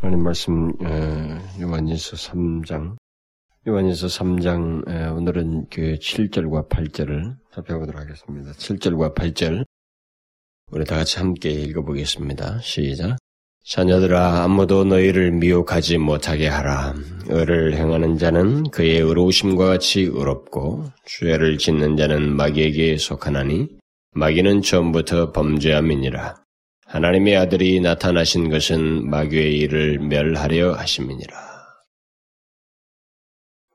하나님 말씀 요한일서 3장 요한일서 3장 오늘은 그 7절과 8절을 살펴보도록 하겠습니다. 7절과 8절 우리 다 같이 함께 읽어보겠습니다. 시작. 자녀들아 아무도 너희를 미혹하지 못하게 하라. 의를 행하는 자는 그의 의로우심과 같이 의롭고 죄를 짓는 자는 마귀에게 속하나니 마귀는 처음부터 범죄함이니라. 하나님의 아들이 나타나신 것은 마귀의 일을 멸하려 하심이니라.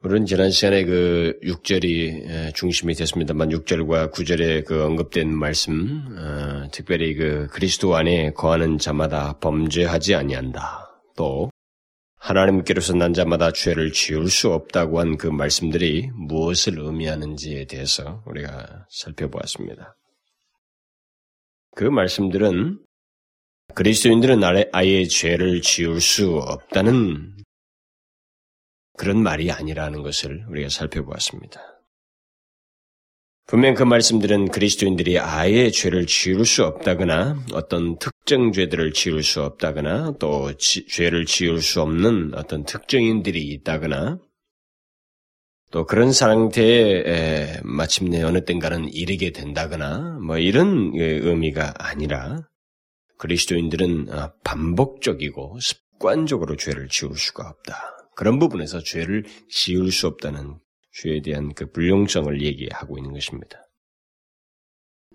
우리는 지난 시간에 그 6절이 중심이 됐습니다만 6절과 9절에 그 언급된 말씀, 어, 특별히 그 그리스도 안에 거하는 자마다 범죄하지 아니한다. 또 하나님께로서 난 자마다 죄를 지을 수 없다고 한 그 말씀들이 무엇을 의미하는지에 대해서 우리가 살펴보았습니다. 그 말씀들은 그리스도인들은 아예 죄를 지을 수 없다는 그런 말이 아니라는 것을 우리가 살펴보았습니다. 분명 그 말씀들은 그리스도인들이 아예 죄를 지을 수 없다거나 어떤 특정 죄들을 지을 수 없다거나 또 지, 죄를 지을 수 없는 어떤 특정인들이 있다거나 또 그런 상태에 마침내 어느 땐가는 이르게 된다거나 뭐 이런 의미가 아니라 그리스도인들은 어, 반복적이고 습관적으로 죄를 지을 수가 없다. 그런 부분에서 죄를 지을 수 없다는 죄에 대한 그 불용성을 얘기하고 있는 것입니다.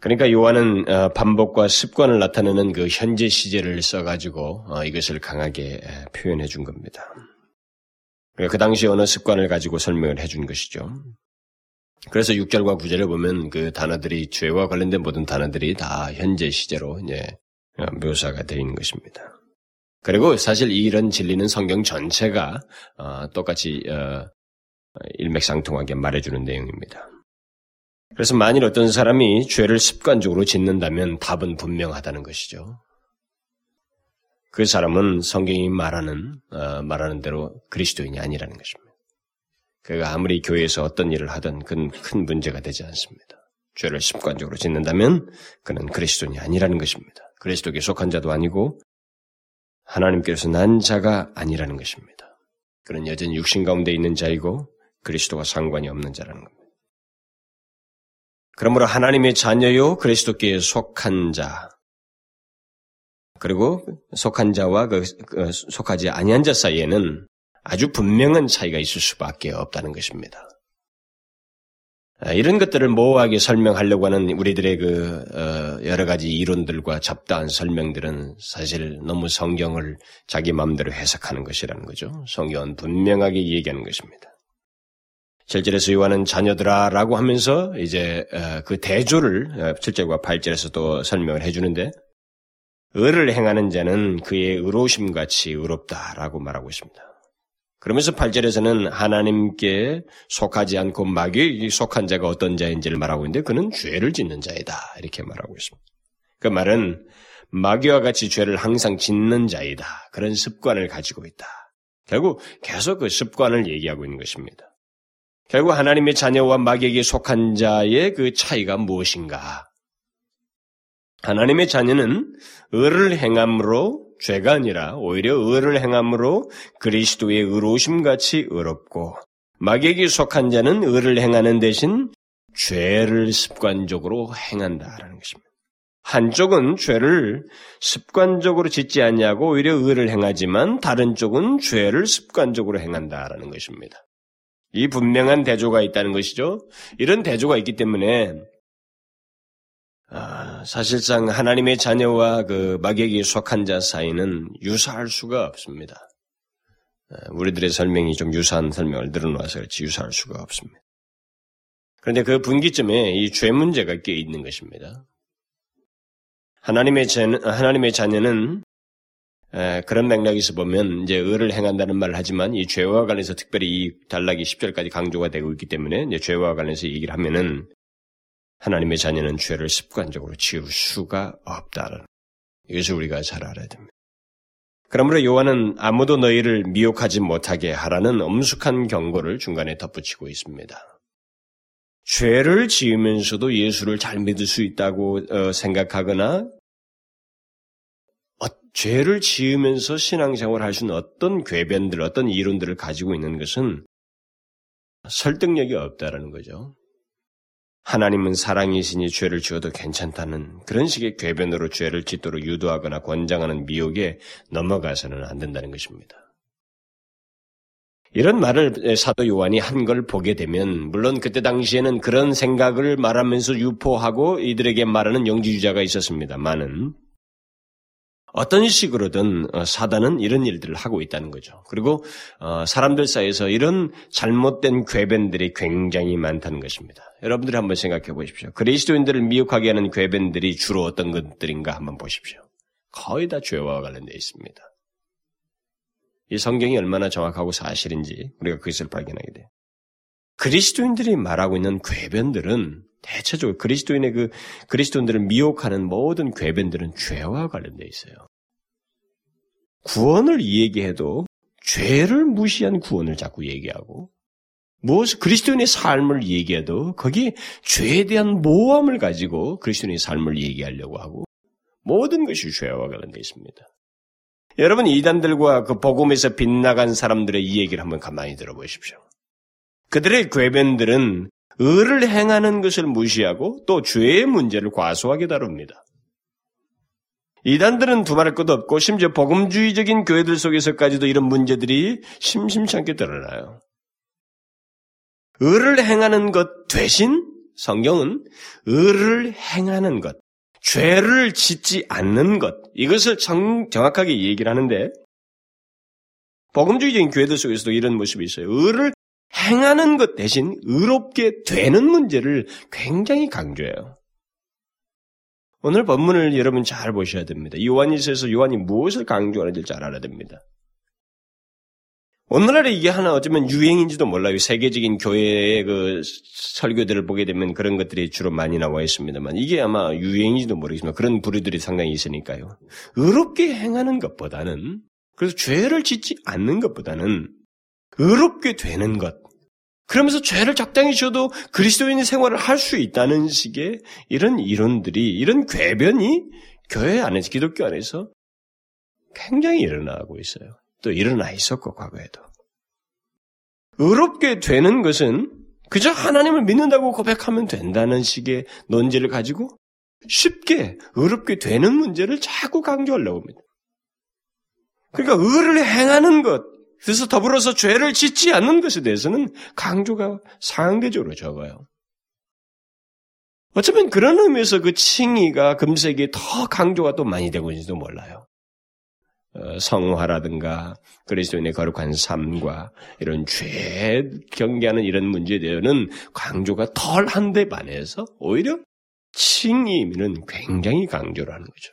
그러니까 요한은 어, 반복과 습관을 나타내는 그 현재 시제를 써가지고 어, 이것을 강하게 표현해 준 겁니다. 그 당시 어느 습관을 가지고 설명을 해 준 것이죠. 그래서 6절과 9절에 보면 그 단어들이 죄와 관련된 모든 단어들이 다 현재 시제로 이제 어, 묘사가 되어 있는 것입니다. 그리고 사실 이런 진리는 성경 전체가 어, 똑같이 어, 일맥상통하게 말해주는 내용입니다. 그래서 만일 어떤 사람이 죄를 습관적으로 짓는다면 답은 분명하다는 것이죠. 그 사람은 성경이 말하는 말하는 대로 그리스도인이 아니라는 것입니다. 그가 아무리 교회에서 어떤 일을 하든 그건 큰 문제가 되지 않습니다. 죄를 습관적으로 짓는다면 그는 그리스도인이 아니라는 것입니다. 그리스도께 속한 자도 아니고 하나님께서 난 자가 아니라는 것입니다. 그는 여전히 육신 가운데 있는 자이고 그리스도와 상관이 없는 자라는 겁니다. 그러므로 하나님의 자녀요 그리스도께 속한 자 그리고 속한 자와 그, 그 속하지 아니한 자 사이에는 아주 분명한 차이가 있을 수밖에 없다는 것입니다. 아, 이런 것들을 모호하게 설명하려고 하는 우리들의 그 어, 여러 가지 이론들과 잡다한 설명들은 사실 너무 성경을 자기 마음대로 해석하는 것이라는 거죠. 성경은 분명하게 얘기하는 것입니다. 실제로서 요한은 자녀들아 라고 하면서 이제 어, 그 대조를 7절과 어, 8절에서 또 설명을 해주는데 의를 행하는 자는 그의 의로우심 같이 의롭다라고 말하고 있습니다. 그러면서 8절에서는 하나님께 속하지 않고 마귀에 속한 자가 어떤 자인지를 말하고 있는데 그는 죄를 짓는 자이다. 이렇게 말하고 있습니다. 그 말은 마귀와 같이 죄를 항상 짓는 자이다. 그런 습관을 가지고 있다. 결국 계속 그 습관을 얘기하고 있는 것입니다. 결국 하나님의 자녀와 마귀에게 속한 자의 그 차이가 무엇인가? 하나님의 자녀는 의를 행함으로 죄가 아니라 오히려 의를 행함으로 그리스도의 의로우심 같이 의롭고 마귀에게 속한 자는 의를 행하는 대신 죄를 습관적으로 행한다라는 것입니다. 한쪽은 죄를 습관적으로 짓지 않냐고 오히려 의를 행하지만 다른 쪽은 죄를 습관적으로 행한다라는 것입니다. 이 분명한 대조가 있다는 것이죠. 이런 대조가 있기 때문에 아, 사실상 하나님의 자녀와 그 마귀에게 속한 자 사이는 유사할 수가 없습니다. 아, 우리들의 설명이 좀 유사한 설명을 늘어놓아서 그렇지 유사할 수가 없습니다. 그런데 그 분기점에 이 죄 문제가 껴 있는 것입니다. 하나님의, 자, 하나님의 자녀는 에, 그런 맥락에서 보면 이제 의를 행한다는 말을 하지만 이 죄와 관련해서 특별히 이 단락이 10절까지 강조가 되고 있기 때문에 이제 죄와 관련해서 얘기를 하면은 하나님의 자녀는 죄를 습관적으로 지을 수가 없다는 이것을 우리가 잘 알아야 됩니다. 그러므로 요한은 아무도 너희를 미혹하지 못하게 하라는 엄숙한 경고를 중간에 덧붙이고 있습니다. 죄를 지으면서도 예수를 잘 믿을 수 있다고 어, 생각하거나 죄를 지으면서 신앙생활을 할 수 있는 어떤 궤변들, 어떤 이론들을 가지고 있는 것은 설득력이 없다라는 거죠. 하나님은 사랑이시니 죄를 지어도 괜찮다는 그런 식의 궤변으로 죄를 짓도록 유도하거나 권장하는 미혹에 넘어가서는 안 된다는 것입니다. 이런 말을 사도 요한이 한 걸 보게 되면 물론 그때 당시에는 그런 생각을 말하면서 유포하고 이들에게 말하는 영지주자가 있었습니다만은 어떤 식으로든 어, 사단은 이런 일들을 하고 있다는 거죠. 그리고 어, 사람들 사이에서 이런 잘못된 궤변들이 굉장히 많다는 것입니다. 여러분들이 한번 생각해 보십시오. 그리스도인들을 미혹하게 하는 궤변들이 주로 어떤 것들인가 한번 보십시오. 거의 다 죄와 관련되어 있습니다. 이 성경이 얼마나 정확하고 사실인지 우리가 그것을 발견하게 돼요. 그리스도인들이 말하고 있는 궤변들은 대체적으로 그리스도인의 그 그리스도인들을 미혹하는 모든 궤변들은 죄와 관련되어 있어요. 구원을 얘기해도 죄를 무시한 구원을 자꾸 얘기하고 무엇 그리스도인의 삶을 얘기해도 거기에 죄에 대한 모함을 가지고 그리스도인의 삶을 얘기하려고 하고 모든 것이 죄와 관련되어 있습니다. 여러분 이단들과 그 복음에서 빗나간 사람들의 이 얘기를 한번 가만히 들어보십시오. 그들의 궤변들은 의를 행하는 것을 무시하고 또 죄의 문제를 과소하게 다룹니다. 이단들은 두말할 것도 없고 심지어 복음주의적인 교회들 속에서까지도 이런 문제들이 심심치 않게 드러나요. 의를 행하는 것 대신 성경은 의를 행하는 것, 죄를 짓지 않는 것, 이것을 정, 정확하게 얘기를 하는데, 복음주의적인 교회들 속에서도 이런 모습이 있어요. 의를 행하는 것 대신 의롭게 되는 문제를 굉장히 강조해요. 오늘 본문을 여러분 잘 보셔야 됩니다. 요한일서에서 요한이 무엇을 강조하는지 잘 알아야 됩니다. 오늘날에 이게 하나 어쩌면 유행인지도 몰라요. 세계적인 교회의 그 설교들을 보게 되면 그런 것들이 주로 많이 나와 있습니다만 이게 아마 유행인지도 모르겠지만 그런 부류들이 상당히 있으니까요. 의롭게 행하는 것보다는 그래서 죄를 짓지 않는 것보다는 의롭게 되는 것. 그러면서 죄를 적당히 지어도 그리스도인의 생활을 할 수 있다는 식의 이런 이론들이, 이런 궤변이 교회 안에서, 기독교 안에서 굉장히 일어나고 있어요. 또 일어나 있었고, 과거에도. 의롭게 되는 것은 그저 하나님을 믿는다고 고백하면 된다는 식의 논지를 가지고 쉽게 의롭게 되는 문제를 자꾸 강조하려고 합니다. 그러니까 의를 행하는 것, 그래서 더불어서 죄를 짓지 않는 것에 대해서는 강조가 상대적으로 적어요. 어쩌면 그런 의미에서 그 칭의가 금색이 더 강조가 또 많이 되고 있는지도 몰라요. 어, 성화라든가 그리스도인의 거룩한 삶과 이런 죄 경계하는 이런 문제에 대해서는 강조가 덜 한데 반해서 오히려 칭의는 굉장히 강조를 하는 거죠.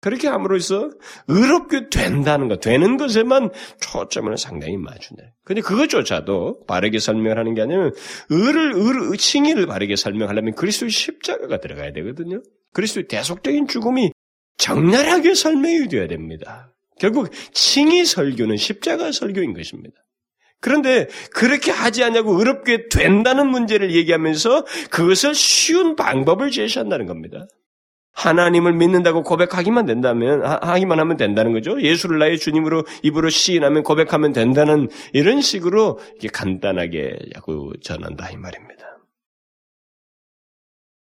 그렇게 함으로써 의롭게 된다는 것, 되는 것에만 초점을 상당히 맞추네. 근데 그것조차도 바르게 설명하는 게 아니면 의를, 의를, 칭의를 바르게 설명하려면 그리스도의 십자가가 들어가야 되거든요. 그리스도의 대속적인 죽음이 적나라하게 설명이 되어야 됩니다. 결국 칭의 설교는 십자가 설교인 것입니다. 그런데 그렇게 하지 않냐고 의롭게 된다는 문제를 얘기하면서 그것을 쉬운 방법을 제시한다는 겁니다. 하나님을 믿는다고 고백하기만 된다면 하기만 하면 된다는 거죠. 예수를 나의 주님으로 입으로 시인하면 고백하면 된다는 이런 식으로 간단하게 자꾸 전한다 이 말입니다.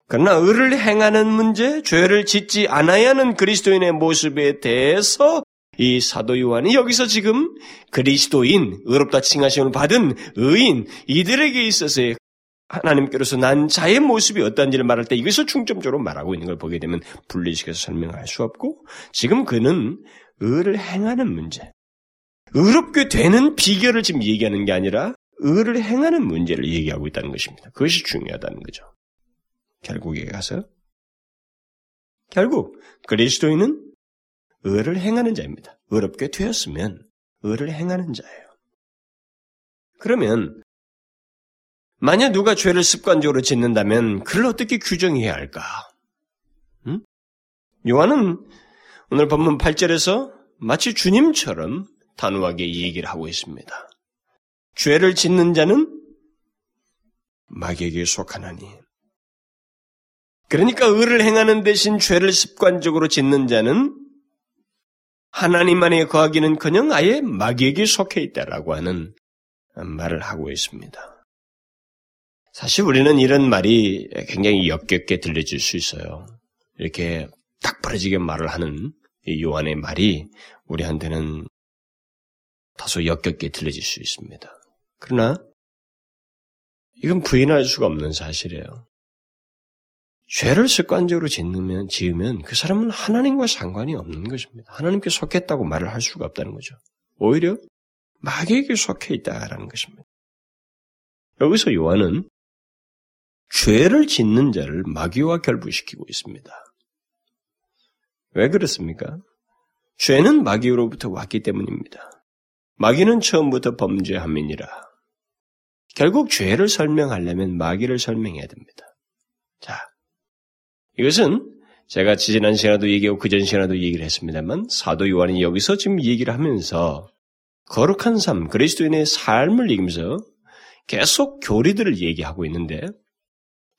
그러나 의를 행하는 문제, 죄를 짓지 않아야 하는 그리스도인의 모습에 대해서 이 사도 요한이 여기서 지금 그리스도인, 의롭다 칭하심을 받은 의인, 이들에게 있어서의 하나님께로서 난 자의 모습이 어떤지를 말할 때 이것을 중점적으로 말하고 있는 걸 보게 되면 분리시켜서 설명할 수 없고 지금 그는 의를 행하는 문제, 의롭게 되는 비결을 지금 얘기하는 게 아니라 의를 행하는 문제를 얘기하고 있다는 것입니다. 그것이 중요하다는 거죠. 결국에 가서 결국 그리스도인은 의를 행하는 자입니다. 의롭게 되었으면 의를 행하는 자예요. 그러면 만약 누가 죄를 습관적으로 짓는다면 그를 어떻게 규정해야 할까? 응? 요한은 오늘 본문 8절에서 마치 주님처럼 단호하게 얘기를 하고 있습니다. 죄를 짓는 자는 마귀에게 속하나니. 그러니까 의를 행하는 대신 죄를 습관적으로 짓는 자는 하나님 안에 거하기는커녕 아예 마귀에게 속해 있다라고 하는 말을 하고 있습니다. 사실 우리는 이런 말이 굉장히 역겹게 들려질 수 있어요. 이렇게 딱 벌어지게 말을 하는 요한의 말이 우리한테는 다소 역겹게 들려질 수 있습니다. 그러나 이건 부인할 수가 없는 사실이에요. 죄를 습관적으로 짓으면, 지으면 그 사람은 하나님과 상관이 없는 것입니다. 하나님께 속했다고 말을 할 수가 없다는 거죠. 오히려 마귀에게 속해 있다라는 것입니다. 여기서 요한은 죄를 짓는 자를 마귀와 결부시키고 있습니다. 왜 그렇습니까? 죄는 마귀로부터 왔기 때문입니다. 마귀는 처음부터 범죄함이니라. 결국 죄를 설명하려면 마귀를 설명해야 됩니다. 자, 이것은 제가 지난 시간에도 얘기하고 그전 시간에도 얘기를 했습니다만 사도 요한이 여기서 지금 얘기를 하면서 거룩한 삶, 그리스도인의 삶을 얘기하면서 계속 교리들을 얘기하고 있는데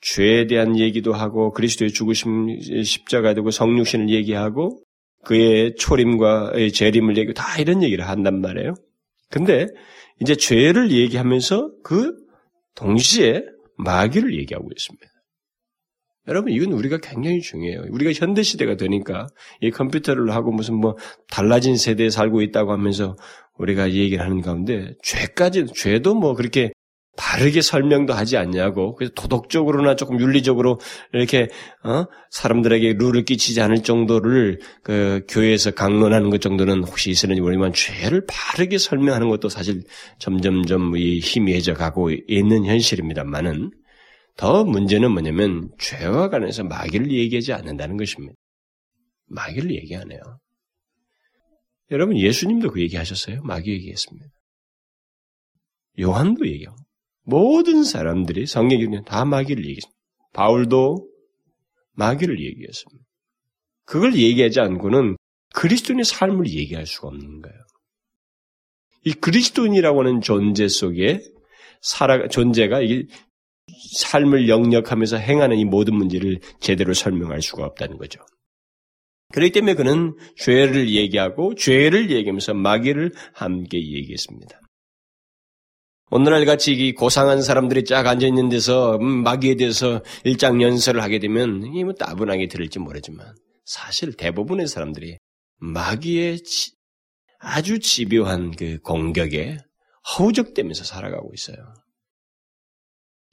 죄에 대한 얘기도 하고 그리스도의 죽으심 십자가 되고 성육신을 얘기하고 그의 초림과 재림을 얘기하고 다 이런 얘기를 한단 말이에요. 근데 이제 죄를 얘기하면서 그 동시에 마귀를 얘기하고 있습니다. 여러분, 이건 우리가 굉장히 중요해요. 우리가 현대 시대가 되니까 이 컴퓨터를 하고 무슨 뭐 달라진 세대에 살고 있다고 하면서 우리가 얘기를 하는 가운데 죄까지, 죄도 뭐 그렇게 바르게 설명도 하지 않냐고 그래서 도덕적으로나 조금 윤리적으로 이렇게 어? 사람들에게 룰을 끼치지 않을 정도를 그 교회에서 강론하는 것 정도는 혹시 있으는지 모르지만 죄를 바르게 설명하는 것도 사실 점점점 이 희미해져 가고 있는 현실입니다만은 더 문제는 뭐냐면 죄와 관해서 마귀를 얘기하지 않는다는 것입니다. 마귀를 얘기 안 해요. 여러분 예수님도 그 얘기하셨어요. 마귀 얘기했습니다. 요한도 얘기하고 모든 사람들이 성경에 다 마귀를 얘기했습니다. 바울도 마귀를 얘기했습니다. 그걸 얘기하지 않고는 그리스도인의 삶을 얘기할 수가 없는 거예요. 이 그리스도인이라고 하는 존재 속에 살아 존재가 이 삶을 영역하면서 행하는 이 모든 문제를 제대로 설명할 수가 없다는 거죠. 그렇기 때문에 그는 죄를 얘기하고 죄를 얘기하면서 마귀를 함께 얘기했습니다. 오늘날 같이 이 고상한 사람들이 쫙 앉아 있는 데서 음, 마귀에 대해서 일장 연설을 하게 되면 이게 뭐 따분하게 들을지 모르지만 사실 대부분의 사람들이 마귀의 아주 집요한 그 공격에 허우적대면서 살아가고 있어요.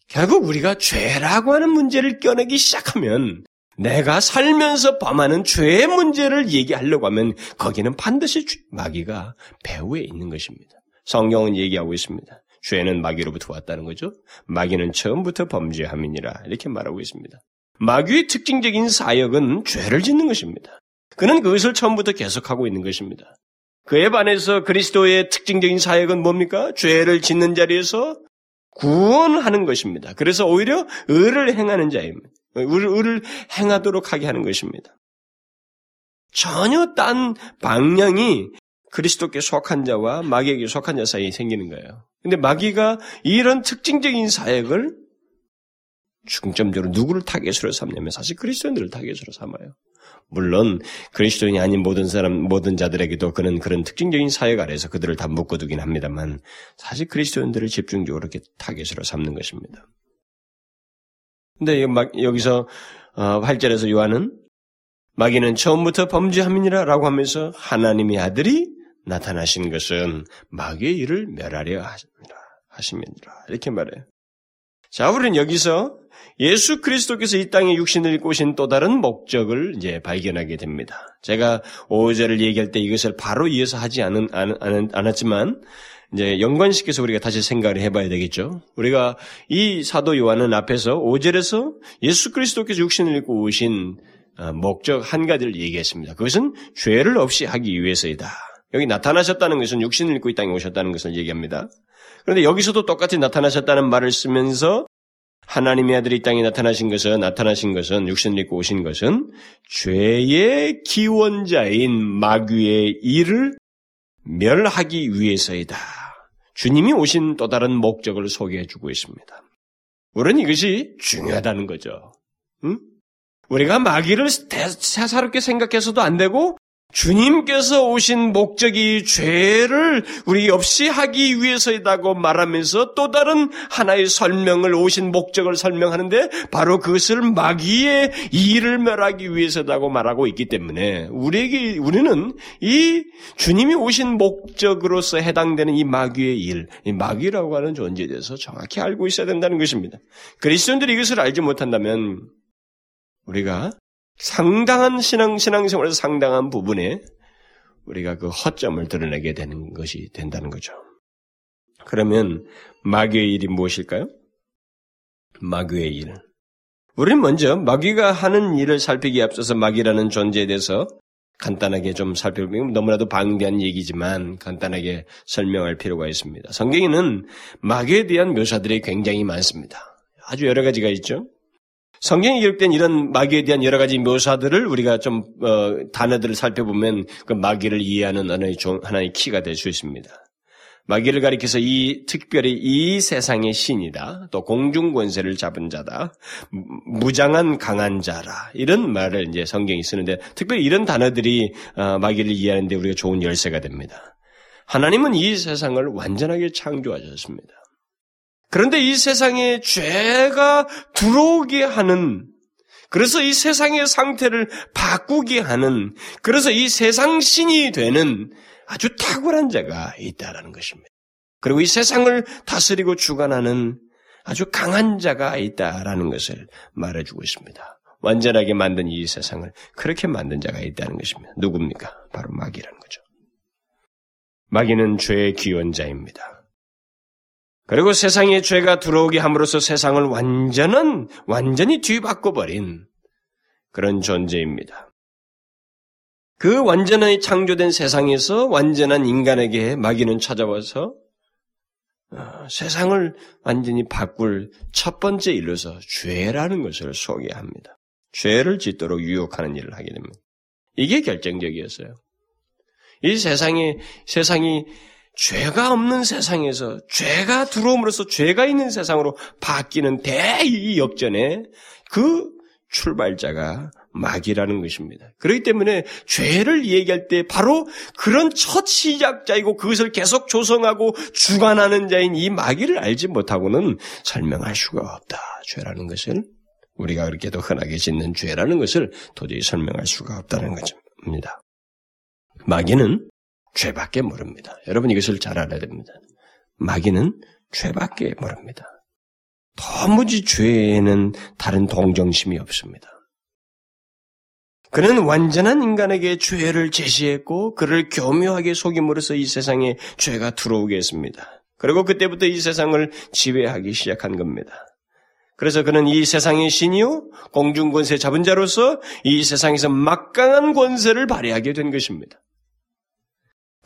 결국 우리가 죄라고 하는 문제를 껴내기 시작하면 내가 살면서 범하는 죄의 문제를 얘기하려고 하면 거기는 반드시 마귀가 배후에 있는 것입니다. 성경은 얘기하고 있습니다. 죄는 마귀로부터 왔다는 거죠. 마귀는 처음부터 범죄함이니라 이렇게 말하고 있습니다. 마귀의 특징적인 사역은 죄를 짓는 것입니다. 그는 그것을 처음부터 계속하고 있는 것입니다. 그에 반해서 그리스도의 특징적인 사역은 뭡니까? 죄를 짓는 자리에서 구원하는 것입니다. 그래서 오히려 의를 행하는 자입니다. 의를 행하도록 하게 하는 것입니다. 전혀 딴 방향이 그리스도께 속한 자와 마귀에게 속한 자 사이에 생기는 거예요. 근데 마귀가 이런 특징적인 사역을 중점적으로 누구를 타겟으로 삼냐면 사실 그리스도인들을 타겟으로 삼아요. 물론 그리스도인이 아닌 모든 사람 모든 자들에게도 그는 그런 특징적인 사역 아래서 그들을 다 묶어두긴 합니다만 사실 그리스도인들을 집중적으로 이렇게 타겟으로 삼는 것입니다. 근데 여기서 8절에서 어, 요한은 마귀는 처음부터 범죄함이니라라고 하면서 하나님의 아들이 나타나신 것은 마귀의 일을 멸하려 하심이니라. 이렇게 말해요. 자, 우리는 여기서 예수 그리스도께서 이 땅에 육신을 오신 또 다른 목적을 이제 발견하게 됩니다. 제가 5절을 얘기할 때 이것을 바로 이어서 하지 않은, 않, 않았지만, 이제 연관시켜서 우리가 다시 생각을 해봐야 되겠죠. 우리가 이 사도 요한은 앞에서 5절에서 예수 그리스도께서 육신을 입고 오신 어, 목적 한 가지를 얘기했습니다. 그것은 죄를 없이 하기 위해서이다. 여기 나타나셨다는 것은 육신을 입고 이 땅에 오셨다는 것을 얘기합니다. 그런데 여기서도 똑같이 나타나셨다는 말을 쓰면서 하나님의 아들이 이 땅에 나타나신 것은 나타나신 것은 육신을 입고 오신 것은 죄의 기원자인 마귀의 일을 멸하기 위해서이다. 주님이 오신 또 다른 목적을 소개해 주고 있습니다. 우리는 이것이 중요하다는 거죠. 응? 우리가 마귀를 대사롭게 생각해서도 안 되고 주님께서 오신 목적이 죄를 우리 없이 하기 위해서이다고 말하면서 또 다른 하나의 설명을 오신 목적을 설명하는데 바로 그것을 마귀의 일을 멸하기 위해서다고 말하고 있기 때문에 우리에게 우리는 이 주님이 오신 목적으로서 해당되는 이 마귀의 일, 이 마귀라고 하는 존재에 대해서 정확히 알고 있어야 된다는 것입니다. 그리스도인들이 이것을 알지 못한다면 우리가 상당한 신앙, 신앙생활에서 상당한 부분에 우리가 그 허점을 드러내게 되는 것이 된다는 거죠. 그러면 마귀의 일이 무엇일까요? 마귀의 일. 우리는 먼저 마귀가 하는 일을 살피기에 앞서서 마귀라는 존재에 대해서 간단하게 좀 살펴보면 너무나도 방대한 얘기지만 간단하게 설명할 필요가 있습니다. 성경에는 마귀에 대한 묘사들이 굉장히 많습니다. 아주 여러 가지가 있죠. 성경에 기록된 이런 마귀에 대한 여러 가지 묘사들을 우리가 좀 어, 단어들을 살펴보면 그 마귀를 이해하는 하나의, 종, 하나의 키가 될 수 있습니다. 마귀를 가리켜서 이 특별히 이 세상의 신이다. 또 공중 권세를 잡은 자다. 무장한 강한 자라. 이런 말을 이제 성경이 쓰는데 특별히 이런 단어들이 어, 마귀를 이해하는데 우리가 좋은 열쇠가 됩니다. 하나님은 이 세상을 완전하게 창조하셨습니다. 그런데 이 세상에 죄가 들어오게 하는 그래서 이 세상의 상태를 바꾸게 하는 그래서 이 세상 신이 되는 아주 탁월한 자가 있다라는 것입니다. 그리고 이 세상을 다스리고 주관하는 아주 강한 자가 있다라는 것을 말해주고 있습니다. 완전하게 만든 이 세상을 그렇게 만든 자가 있다는 것입니다. 누굽니까? 바로 마귀라는 거죠. 마귀는 죄의 기원자입니다. 그리고 세상에 죄가 들어오게 함으로써 세상을 완전한, 완전히 뒤바꿔버린 그런 존재입니다. 그 완전히 창조된 세상에서 완전한 인간에게 마귀는 찾아와서 어, 세상을 완전히 바꿀 첫 번째 일로서 죄라는 것을 소개합니다. 죄를 짓도록 유혹하는 일을 하게 됩니다. 이게 결정적이었어요. 이 세상에, 세상이 죄가 없는 세상에서 죄가 들어옴으로써 죄가 있는 세상으로 바뀌는 대이 역전에 그 출발자가 마귀라는 것입니다. 그렇기 때문에 죄를 얘기할 때 바로 그런 첫 시작자이고 그것을 계속 조성하고 주관하는 자인 이 마귀를 알지 못하고는 설명할 수가 없다. 죄라는 것을 우리가 그렇게도 흔하게 짓는 죄라는 것을 도저히 설명할 수가 없다는 것입니다. 마귀는 죄밖에 모릅니다. 여러분 이것을 잘 알아야 됩니다. 마귀는 죄밖에 모릅니다. 도무지 죄에는 다른 동정심이 없습니다. 그는 완전한 인간에게 죄를 제시했고 그를 교묘하게 속임으로써 이 세상에 죄가 들어오게 했습니다. 그리고 그때부터 이 세상을 지배하기 시작한 겁니다. 그래서 그는 이 세상의 신이요 공중 권세 잡은 자로서 이 세상에서 막강한 권세를 발휘하게 된 것입니다.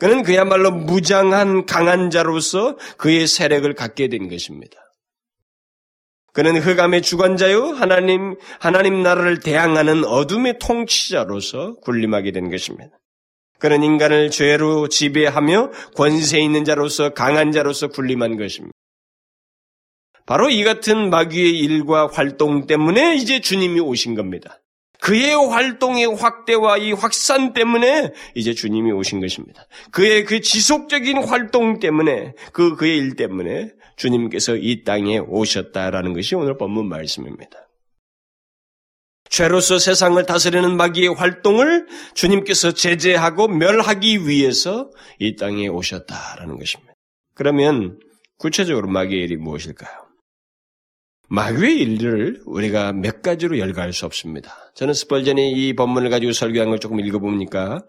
그는 그야말로 무장한 강한 자로서 그의 세력을 갖게 된 것입니다. 그는 흑암의 주관자요 하나님 하나님 나라를 대항하는 어둠의 통치자로서 군림하게 된 것입니다. 그는 인간을 죄로 지배하며 권세 있는 자로서 강한 자로서 군림한 것입니다. 바로 이 같은 마귀의 일과 활동 때문에 이제 주님이 오신 겁니다. 그의 활동의 확대와 이 확산 때문에 이제 주님이 오신 것입니다. 그의 그 지속적인 활동 때문에 그 그의 일 때문에 주님께서 이 땅에 오셨다라는 것이 오늘 본문 말씀입니다. 죄로서 세상을 다스리는 마귀의 활동을 주님께서 제재하고 멸하기 위해서 이 땅에 오셨다라는 것입니다. 그러면 구체적으로 마귀의 일이 무엇일까요? 마귀의 일을 우리가 몇 가지로 열거할 수 없습니다. 저는 스펄전이 이 본문을 가지고 설교한 걸 조금 읽어보니까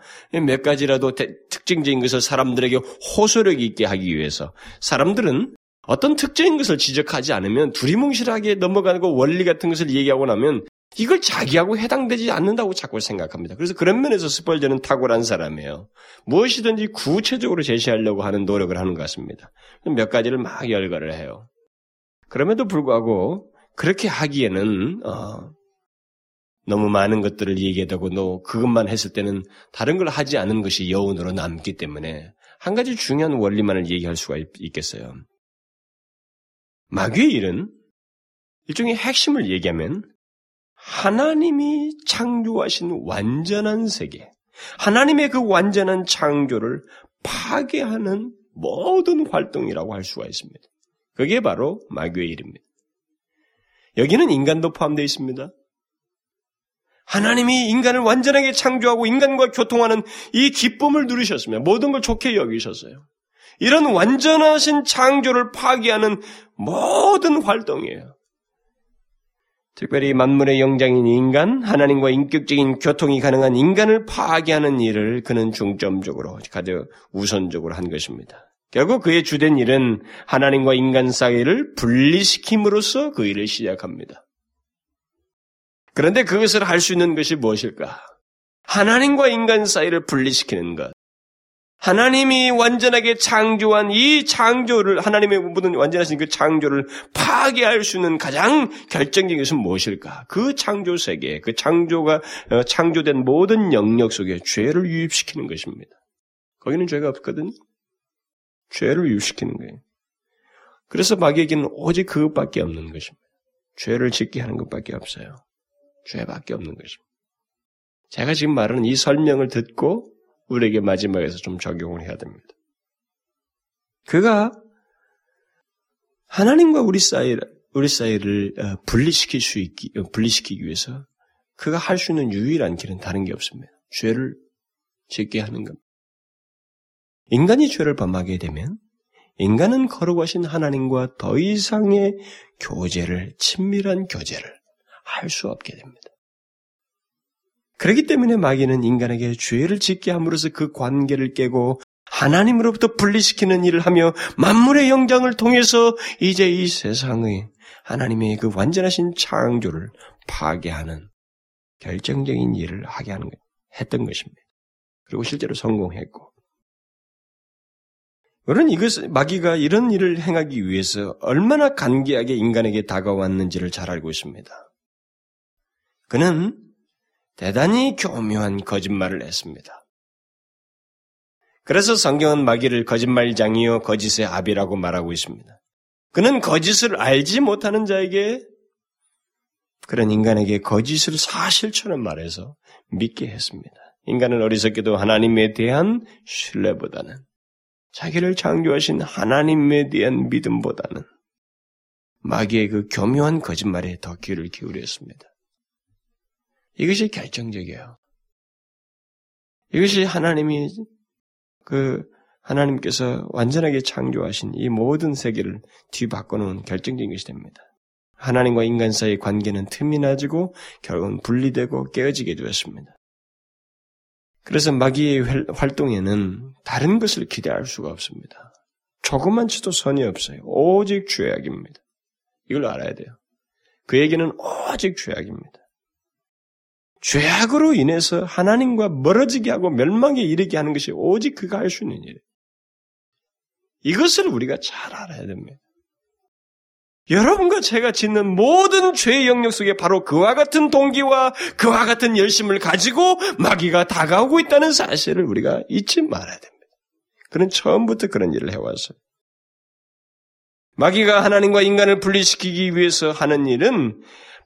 몇 가지라도 특징적인 것을 사람들에게 호소력 있게 하기 위해서 사람들은 어떤 특정인 것을 지적하지 않으면 두리뭉실하게 넘어가고 원리 같은 것을 얘기하고 나면 이걸 자기하고 해당되지 않는다고 자꾸 생각합니다. 그래서 그런 면에서 스펄전은 탁월한 사람이에요. 무엇이든지 구체적으로 제시하려고 하는 노력을 하는 것 같습니다. 몇 가지를 막 열거를 해요. 그럼에도 불구하고 그렇게 하기에는 어, 너무 많은 것들을 얘기하고 너 그것만 했을 때는 다른 걸 하지 않은 것이 여운으로 남기 때문에 한 가지 중요한 원리만을 얘기할 수가 있 겠어요. 마귀의 일은 일종의 핵심을 얘기하면 하나님이 창조하신 완전한 세계, 하나님의 그 완전한 창조를 파괴하는 모든 활동이라고 할 수가 있습니다. 그게 바로 마귀의 일입니다. 여기는 인간도 포함되어 있습니다. 하나님이 인간을 완전하게 창조하고 인간과 교통하는 이 기쁨을 누리셨으면 모든 걸 좋게 여기셨어요. 이런 완전하신 창조를 파괴하는 모든 활동이에요. 특별히 만물의 영장인 인간, 하나님과 인격적인 교통이 가능한 인간을 파괴하는 일을 그는 중점적으로, 가장 우선적으로 한 것입니다. 결국 그의 주된 일은 하나님과 인간 사이를 분리시킴으로써 그 일을 시작합니다. 그런데 그것을 할 수 있는 것이 무엇일까? 하나님과 인간 사이를 분리시키는 것. 하나님이 완전하게 창조한 이 창조를 하나님의 모든 완전하신 그 창조를 파괴할 수 있는 가장 결정적인 것은 무엇일까? 그 창조 세계, 그 창조가 어, 창조된 모든 영역 속에 죄를 유입시키는 것입니다. 거기는 죄가 없거든요. 죄를 유입시키는 거예요. 그래서 마귀에게는 오직 그것밖에 없는 것입니다. 죄를 짓게 하는 것밖에 없어요. 죄밖에 없는 것입니다. 제가 지금 말하는 이 설명을 듣고 우리에게 마지막에서 좀 적용을 해야 됩니다. 그가 하나님과 우리 사이 우리 사이를 어, 분리시킬 수 있기 어, 분리시키기 위해서 그가 할 수 있는 유일한 길은 다른 게 없습니다. 죄를 짓게 하는 겁니다. 인간이 죄를 범하게 되면 인간은 거룩하신 하나님과 더 이상의 교제를 친밀한 교제를 할 수 없게 됩니다. 그렇기 때문에 마귀는 인간에게 죄를 짓게 함으로써 그 관계를 깨고 하나님으로부터 분리시키는 일을 하며 만물의 영장을 통해서 이제 이 세상의 하나님의 그 완전하신 창조를 파괴하는 결정적인 일을 하게 하는 것, 했던 것입니다. 그리고 실제로 성공했고. 그런 이것 마귀가 이런 일을 행하기 위해서 얼마나 간계하게 인간에게 다가왔는지를 잘 알고 있습니다. 그는 대단히 교묘한 거짓말을 했습니다. 그래서 성경은 마귀를 거짓말장이요 거짓의 압이라고 말하고 있습니다. 그는 거짓을 알지 못하는 자에게 그런 인간에게 거짓을 사실처럼 말해서 믿게 했습니다. 인간은 어리석게도 하나님에 대한 신뢰보다는 자기를 창조하신 하나님에 대한 믿음보다는 마귀의 그 교묘한 거짓말에 더 귀를 기울였습니다. 이것이 결정적이에요. 이것이 하나님이 그 하나님께서 완전하게 창조하신 이 모든 세계를 뒤바꿔 놓은 결정적인 것이 됩니다. 하나님과 인간 사이의 관계는 틈이 나지고 결국은 분리되고 깨어지게 되었습니다. 그래서 마귀의 활동에는 다른 것을 기대할 수가 없습니다. 조금만 치도 선이 없어요. 오직 죄악입니다. 이걸 알아야 돼요. 그에게는 오직 죄악입니다. 죄악으로 인해서 하나님과 멀어지게 하고 멸망에 이르게 하는 것이 오직 그가 할 수 있는 일이에요. 이것을 우리가 잘 알아야 됩니다. 여러분과 제가 짓는 모든 죄의 영역 속에 바로 그와 같은 동기와 그와 같은 열심을 가지고 마귀가 다가오고 있다는 사실을 우리가 잊지 말아야 됩니다. 그는 처음부터 그런 일을 해왔어요. 마귀가 하나님과 인간을 분리시키기 위해서 하는 일은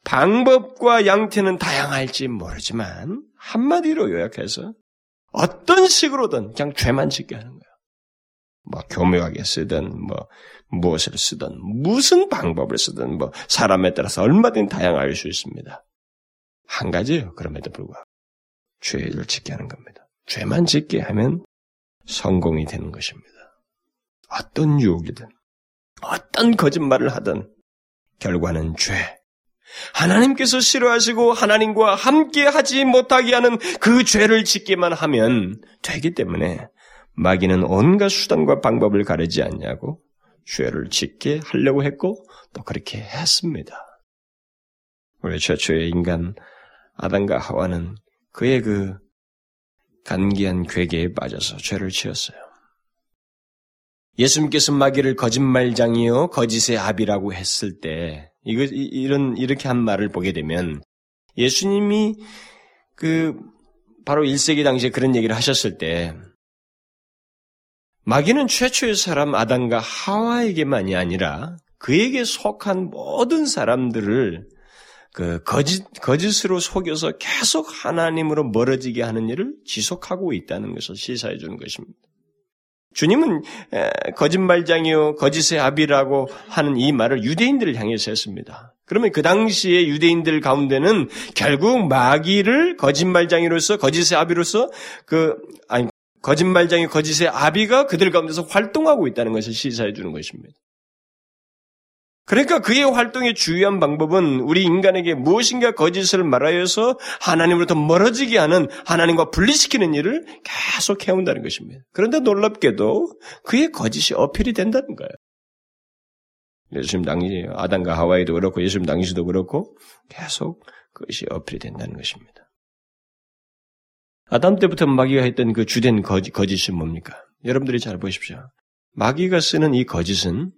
방법과 양태는 다양할지 모르지만 한마디로 요약해서 어떤 식으로든 그냥 죄만 짓게 하는 거예요. 뭐 교묘하게 쓰든 뭐 무엇을 쓰든 무슨 방법을 쓰든 뭐 사람에 따라서 얼마든지 다양할 수 있습니다. 한 가지예요. 그럼에도 불구하고 죄를 짓게 하는 겁니다. 죄만 짓게 하면 성공이 되는 것입니다. 어떤 유혹이든 어떤 거짓말을 하든 결과는 죄, 하나님께서 싫어하시고 하나님과 함께 하지 못하게 하는 그 죄를 짓기만 하면 되기 때문에 마귀는 온갖 수단과 방법을 가리지 않냐고 죄를 짓게 하려고 했고 또 그렇게 했습니다. 우리 최초의 인간 아담과 하와는 그의 그 간기한 괴계에 빠져서 죄를 지었어요. 예수님께서 마귀를 거짓말장이요 거짓의 압이라고 했을 때 이거 이런 이렇게 한 말을 보게 되면 예수님이 그 바로 1세기 당시에 그런 얘기를 하셨을 때 마귀는 최초의 사람 아담과 하와에게만이 아니라 그에게 속한 모든 사람들을 그 거짓 거짓으로 속여서 계속 하나님으로 멀어지게 하는 일을 지속하고 있다는 것을 시사해 주는 것입니다. 주님은 거짓말장이요 거짓의 아비라고 하는 이 말을 유대인들을 향해서 했습니다. 그러면 그 당시에 유대인들 가운데는 결국 마귀를 거짓말장이로서 거짓의 아비로서 그 아니 거짓말장이 거짓의 아비가 그들 가운데서 활동하고 있다는 것을 시사해 주는 것입니다. 그러니까 그의 활동의 주요한 방법은 우리 인간에게 무엇인가 거짓을 말하여서 하나님으로부터 멀어지게 하는 하나님과 분리시키는 일을 계속 해온다는 것입니다. 그런데 놀랍게도 그의 거짓이 어필이 된다는 거예요. 예수님 당시 아담과 하와이도 그렇고 예수님 당시도 그렇고 계속 그것이 어필이 된다는 것입니다. 아담 때부터 마귀가 했던 그 주된 거짓, 거짓이 뭡니까? 여러분들이 잘 보십시오. 마귀가 쓰는 이 거짓은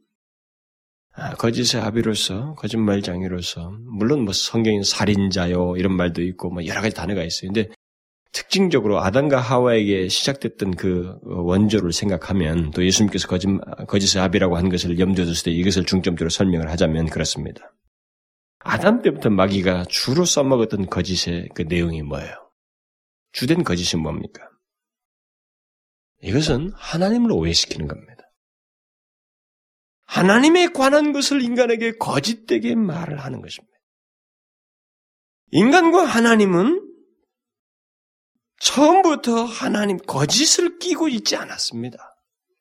아, 거짓의 아비로서 거짓말장애로서 물론 뭐 성경인 살인자요 이런 말도 있고 뭐 여러 가지 단어가 있어요. 근데 특징적으로 아담과 하와에게 시작됐던 그 원조를 생각하면 또 예수님께서 거짓, 거짓의 아비라고 한 것을 염두에 뒀을 때 이것을 중점적으로 설명을 하자면 그렇습니다. 아담 때부터 마귀가 주로 써먹었던 거짓의 그 내용이 뭐예요? 주된 거짓이 뭡니까? 이것은 하나님을 오해시키는 겁니다. 하나님에 관한 것을 인간에게 거짓되게 말을 하는 것입니다. 인간과 하나님은 처음부터 하나님 거짓을 끼고 있지 않았습니다.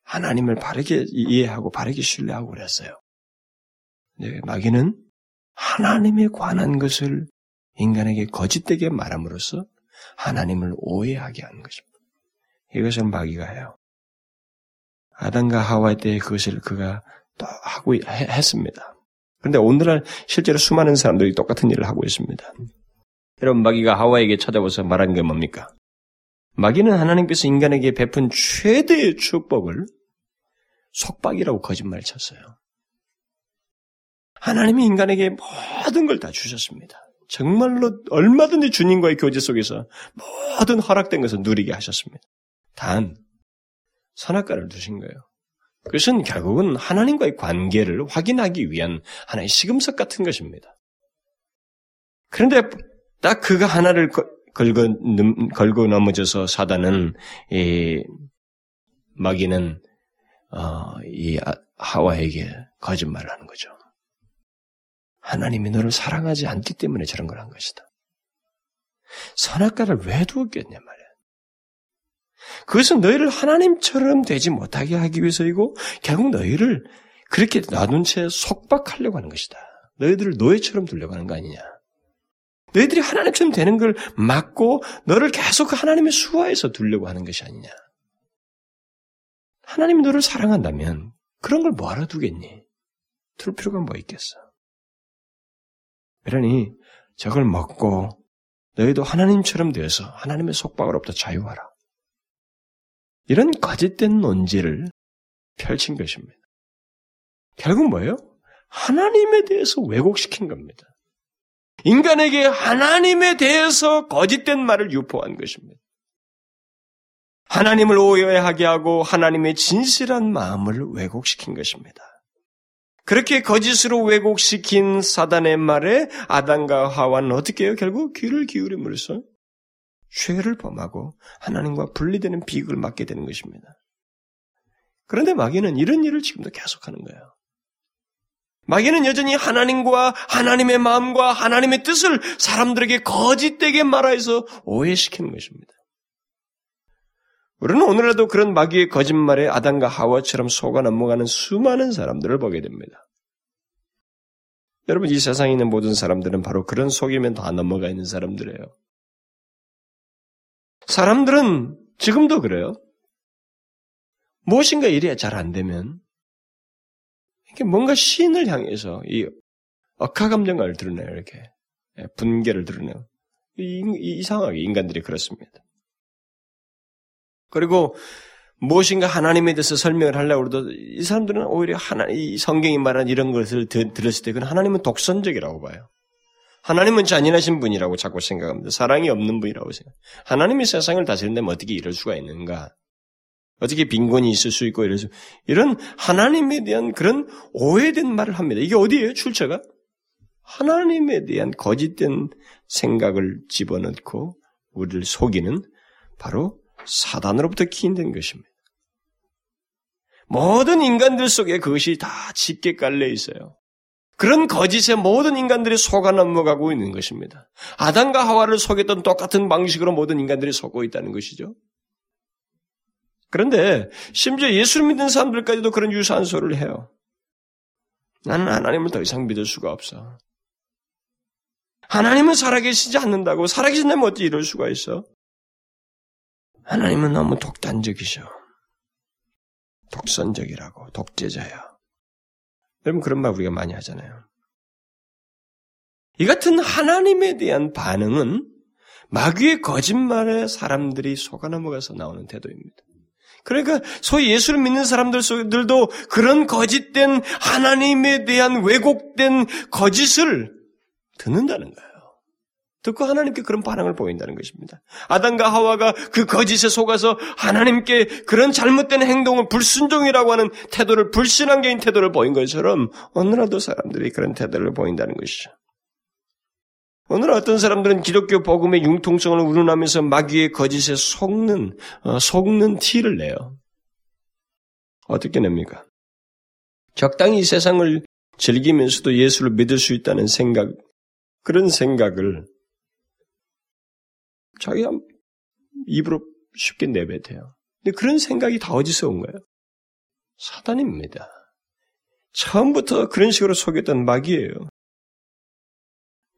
하나님을 바르게 이해하고 바르게 신뢰하고 그랬어요. 네, 마귀는 하나님에 관한 것을 인간에게 거짓되게 말함으로써 하나님을 오해하게 하는 것입니다. 이것을 마귀가 해요. 아담과 하와 때 그것을 그가 또 하고 했습니다. 그런데 오늘날 실제로 수많은 사람들이 똑같은 일을 하고 있습니다. 여러분 마귀가 하와에게 찾아와서 말한 게 뭡니까? 마귀는 하나님께서 인간에게 베푼 최대의 축복을 속박이라고 거짓말 쳤어요. 하나님이 인간에게 모든 걸 다 주셨습니다. 정말로 얼마든지 주님과의 교제 속에서 모든 허락된 것을 누리게 하셨습니다. 단 선악과를 두신 거예요. 그것은 결국은 하나님과의 관계를 확인하기 위한 하나의 시금석 같은 것입니다. 그런데 딱 그가 하나를 걸고, 걸고 넘어져서 사단은 이 마귀는 어, 이 아, 하와에게 거짓말을 하는 거죠. 하나님이 너를 사랑하지 않기 때문에 저런 걸 한 것이다. 선악과를 왜 두었겠냐 말이야. 그것은 너희를 하나님처럼 되지 못하게 하기 위해서이고 결국 너희를 그렇게 놔둔 채 속박하려고 하는 것이다. 너희들을 노예처럼 두려고 하는 거 아니냐. 너희들이 하나님처럼 되는 걸 막고 너를 계속 하나님의 수하에서 두려고 하는 것이 아니냐. 하나님이 너를 사랑한다면 그런 걸 뭐하러 두겠니? 둘 필요가 뭐 있겠어. 그러니 저걸 먹고 너희도 하나님처럼 되어서 하나님의 속박으로부터 자유하라. 이런 거짓된 논지를 펼친 것입니다. 결국 뭐예요? 하나님에 대해서 왜곡시킨 겁니다. 인간에게 하나님에 대해서 거짓된 말을 유포한 것입니다. 하나님을 오해하게 하고 하나님의 진실한 마음을 왜곡시킨 것입니다. 그렇게 거짓으로 왜곡시킨 사단의 말에 아담과 하와는 어떻게 해요? 결국 귀를 기울임으로써 죄를 범하고 하나님과 분리되는 비극을 맞게 되는 것입니다. 그런데 마귀는 이런 일을 지금도 계속하는 거예요. 마귀는 여전히 하나님과 하나님의 마음과 하나님의 뜻을 사람들에게 거짓되게 말하여서 오해시키는 것입니다. 우리는 오늘에도 그런 마귀의 거짓말에 아담과 하와처럼 속아 넘어가는 수많은 사람들을 보게 됩니다. 여러분, 이 세상에 있는 모든 사람들은 바로 그런 속이면 다 넘어가 있는 사람들이에요. 사람들은 지금도 그래요. 무엇인가 일이 잘 안 되면 이렇게 뭔가 신을 향해서 이 억하 감정을 드러내요. 이렇게 예, 분개를 드러내요. 이상하게 인간들이 그렇습니다. 그리고 무엇인가 하나님에 대해서 설명을 하려고 해도 이 사람들은 오히려 하나, 이 성경이 말한 이런 것을 들었을 때 그건 하나님은 독선적이라고 봐요. 하나님은 잔인하신 분이라고 자꾸 생각합니다. 사랑이 없는 분이라고 생각. 하나님이 세상을 다스린다면 어떻게 이럴 수가 있는가? 어떻게 빈곤이 있을 수 있고 이래서 이런 하나님에 대한 그런 오해된 말을 합니다. 이게 어디예요? 출처가? 하나님에 대한 거짓된 생각을 집어넣고 우리를 속이는 바로 사단으로부터 기인된 것입니다. 모든 인간들 속에 그것이 다 짙게 깔려 있어요. 그런 거짓에 모든 인간들이 속아 넘어가고 있는 것입니다. 아담과 하와를 속였던 똑같은 방식으로 모든 인간들이 속고 있다는 것이죠. 그런데 심지어 예수를 믿는 사람들까지도 그런 유사한 소리를 해요. 나는 하나님을 더 이상 믿을 수가 없어. 하나님은 살아계시지 않는다고 살아계신다면 어찌 이럴 수가 있어? 하나님은 너무 독단적이셔. 독선적이라고 독재자야. 여러분 그런 말 우리가 많이 하잖아요. 이 같은 하나님에 대한 반응은 마귀의 거짓말에 사람들이 속아 넘어가서 나오는 태도입니다. 그러니까 소위 예수를 믿는 사람들도 그런 거짓된 하나님에 대한 왜곡된 거짓을 듣는다는 거예요. 듣고 하나님께 그런 반응을 보인다는 것입니다. 아담과 하와가 그 거짓에 속아서 하나님께 그런 잘못된 행동을 불순종이라고 하는 태도를 불신앙적인 태도를 보인 것처럼 오늘날도 사람들이 그런 태도를 보인다는 것이죠. 오늘 어떤 사람들은 기독교 복음의 융통성을 운운하면서 마귀의 거짓에 속는 어, 속는 티를 내요. 어떻게 냅니까? 적당히 세상을 즐기면서도 예수를 믿을 수 있다는 생각, 그런 생각을 자기 입으로 쉽게 내뱉어요. 근데 그런 생각이 다 어디서 온 거예요? 사단입니다. 처음부터 그런 식으로 속였던 마귀예요.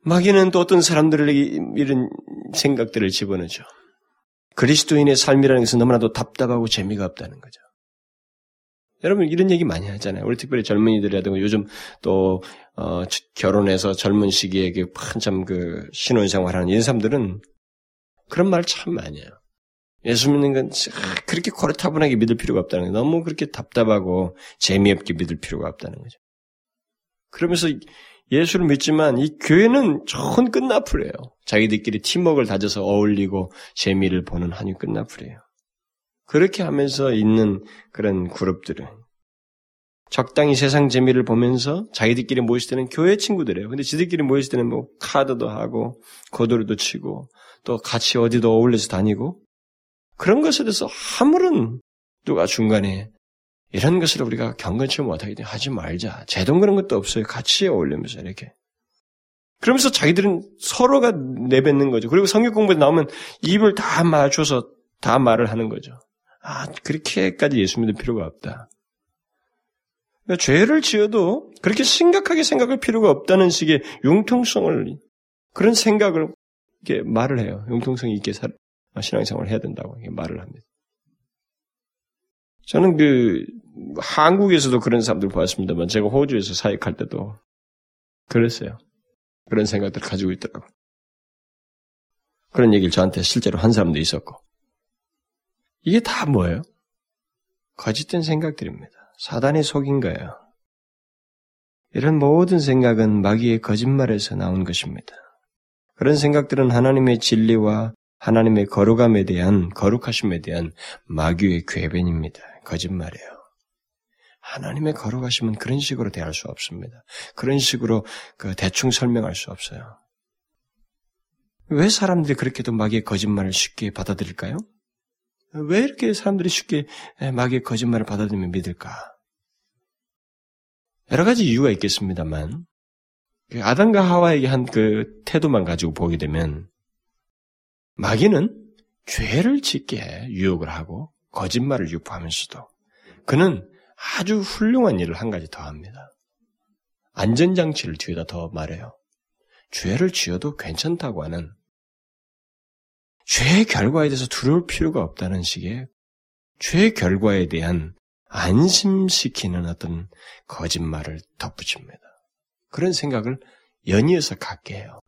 마귀는 또 어떤 사람들에게 이런 생각들을 집어넣죠. 그리스도인의 삶이라는 것은 너무나도 답답하고 재미가 없다는 거죠. 여러분 이런 얘기 많이 하잖아요. 우리 특별히 젊은이들이라든가 요즘 또 어, 결혼해서 젊은 시기에 한참 그 신혼생활하는 이런 사람들은 그런 말 참 많이 해요. 예수 믿는 건 그렇게 고리타분하게 믿을 필요가 없다는 거예요. 너무 그렇게 답답하고 재미없게 믿을 필요가 없다는 거죠. 그러면서 예수를 믿지만 이 교회는 좋은 끝나풀이에요. 자기들끼리 팀워크를 다져서 어울리고 재미를 보는 한이 끝나풀이에요. 그렇게 하면서 있는 그런 그룹들은 적당히 세상 재미를 보면서 자기들끼리 모였을 때는 교회 친구들이에요. 근데 지들끼리 모였을 때는 뭐 카드도 하고 고도리도 치고 또 같이 어디도 어울려서 다니고 그런 것에 대해서 아무런 누가 중간에 이런 것을 우리가 경건치 못하게 돼 하지 말자. 제동 그런 것도 없어요. 같이 어울리면서 이렇게. 그러면서 자기들은 서로가 내뱉는 거죠. 그리고 성경 공부에 나오면 입을 다 맞춰서 다 말을 하는 거죠. 아, 그렇게까지 예수 믿을 필요가 없다. 그러니까 죄를 지어도 그렇게 심각하게 생각할 필요가 없다는 식의 융통성을, 그런 생각을 이렇게 말을 해요. 융통성 있게 살, 신앙생활을 해야 된다고 말을 합니다. 저는 그 한국에서도 그런 사람들 보았습니다만 제가 호주에서 사역할 때도 그랬어요. 그런 생각들 가지고 있더라고. 그런 얘기를 저한테 실제로 한 사람도 있었고. 이게 다 뭐예요? 거짓된 생각들입니다. 사단이 속인 거예요. 이런 모든 생각은 마귀의 거짓말에서 나온 것입니다. 그런 생각들은 하나님의 진리와 하나님의 거룩함에 대한 거룩하심에 대한 마귀의 궤변입니다. 거짓말이에요. 하나님의 거룩하심은 그런 식으로 대할 수 없습니다. 그런 식으로 그 대충 설명할 수 없어요. 왜 사람들이 그렇게도 마귀의 거짓말을 쉽게 받아들일까요? 왜 이렇게 사람들이 쉽게 마귀의 거짓말을 받아들이면 믿을까? 여러 가지 이유가 있겠습니다만, 그 아담과 하와에게 한 그 태도만 가지고 보게 되면 마귀는 죄를 짓게 유혹을 하고 거짓말을 유포하면서도 그는 아주 훌륭한 일을 한 가지 더 합니다. 안전장치를 뒤에다 더 말해요. 죄를 지어도 괜찮다고 하는 죄의 결과에 대해서 두려울 필요가 없다는 식의 죄의 결과에 대한 안심시키는 어떤 거짓말을 덧붙입니다. 그런 생각을 연이어서 갖게 해요.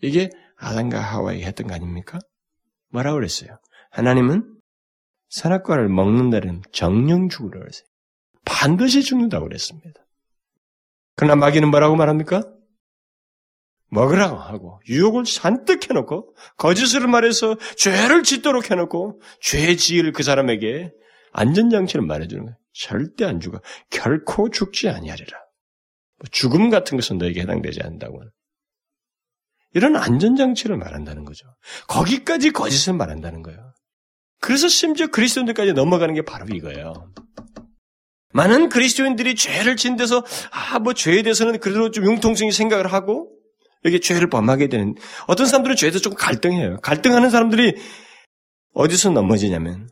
이게 아담과 하와이 했던 거 아닙니까? 뭐라고 그랬어요? 하나님은 선악과를 먹는다는 정령 죽으라 그랬어요. 반드시 죽는다고 그랬습니다. 그러나 마귀는 뭐라고 말합니까? 먹으라고 하고 유혹을 잔뜩 해놓고 거짓을 말해서 죄를 짓도록 해놓고 죄 지을 그 사람에게 안전장치를 말해주는 거예요. 절대 안 죽어. 결코 죽지 아니하리라. 죽음 같은 것은 너에게 해당되지 않는다고. 이런 안전장치를 말한다는 거죠. 거기까지 거짓을 말한다는 거예요. 그래서 심지어 그리스도인들까지 넘어가는 게 바로 이거예요. 많은 그리스도인들이 죄를 진 데서 아 뭐 죄에 대해서는 그래도 좀 융통성이 생각을 하고 여기 죄를 범하게 되는 어떤 사람들은 죄에서 좀 갈등해요. 갈등하는 사람들이 어디서 넘어지냐면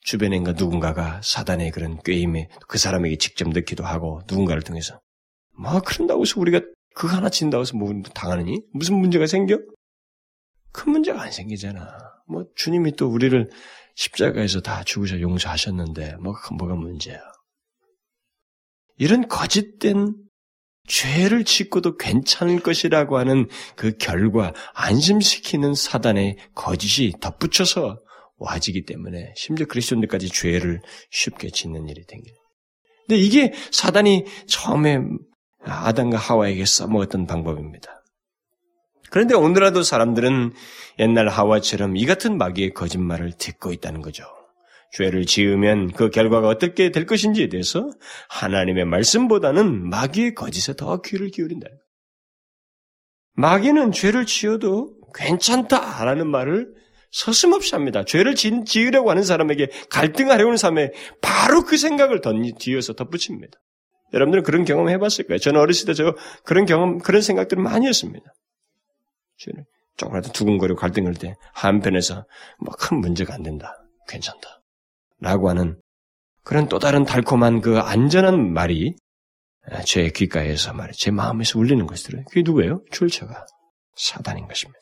주변에 누군가가 사단의 그런 꾀임에 그 사람에게 직접 넣기도 하고 누군가를 통해서 뭐 그런다고 해서 우리가 그거 하나 진다고 해서 뭐 당하느니 무슨 문제가 생겨? 큰 문제가 안 생기잖아. 뭐 주님이 또 우리를 십자가에서 다 죽으셔 용서하셨는데 뭐 뭐가 문제야? 이런 거짓된 죄를 짓고도 괜찮을 것이라고 하는 그 결과 안심시키는 사단의 거짓이 덧붙여서 와지기 때문에 심지어 그리스도인들까지 죄를 쉽게 짓는 일이 생겨요. 근데 이게 사단이 처음에 아담과 하와에게 써먹었던 방법입니다. 그런데 오늘날도 사람들은 옛날 하와처럼 이 같은 마귀의 거짓말을 듣고 있다는 거죠. 죄를 지으면 그 결과가 어떻게 될 것인지에 대해서 하나님의 말씀보다는 마귀의 거짓에 더 귀를 기울인다. 마귀는 죄를 지어도 괜찮다라는 말을 서슴없이 합니다. 죄를 지으려고 하는 사람에게 갈등하려고 하는 사람에 바로 그 생각을 뒤어서 덧붙입니다. 여러분들은 그런 경험 해봤을 거예요. 저는 어렸을 때 저 그런 경험, 그런 생각들을 많이 했습니다. 죄를 조금이라도 두근거리고 갈등할 때 한편에서 뭐 큰 문제가 안 된다. 괜찮다. 라고 하는 그런 또 다른 달콤한 그 안전한 말이 제 귓가에서 말이 제 마음에서 울리는 것들은 그게 누구예요? 출처가 사단인 것입니다.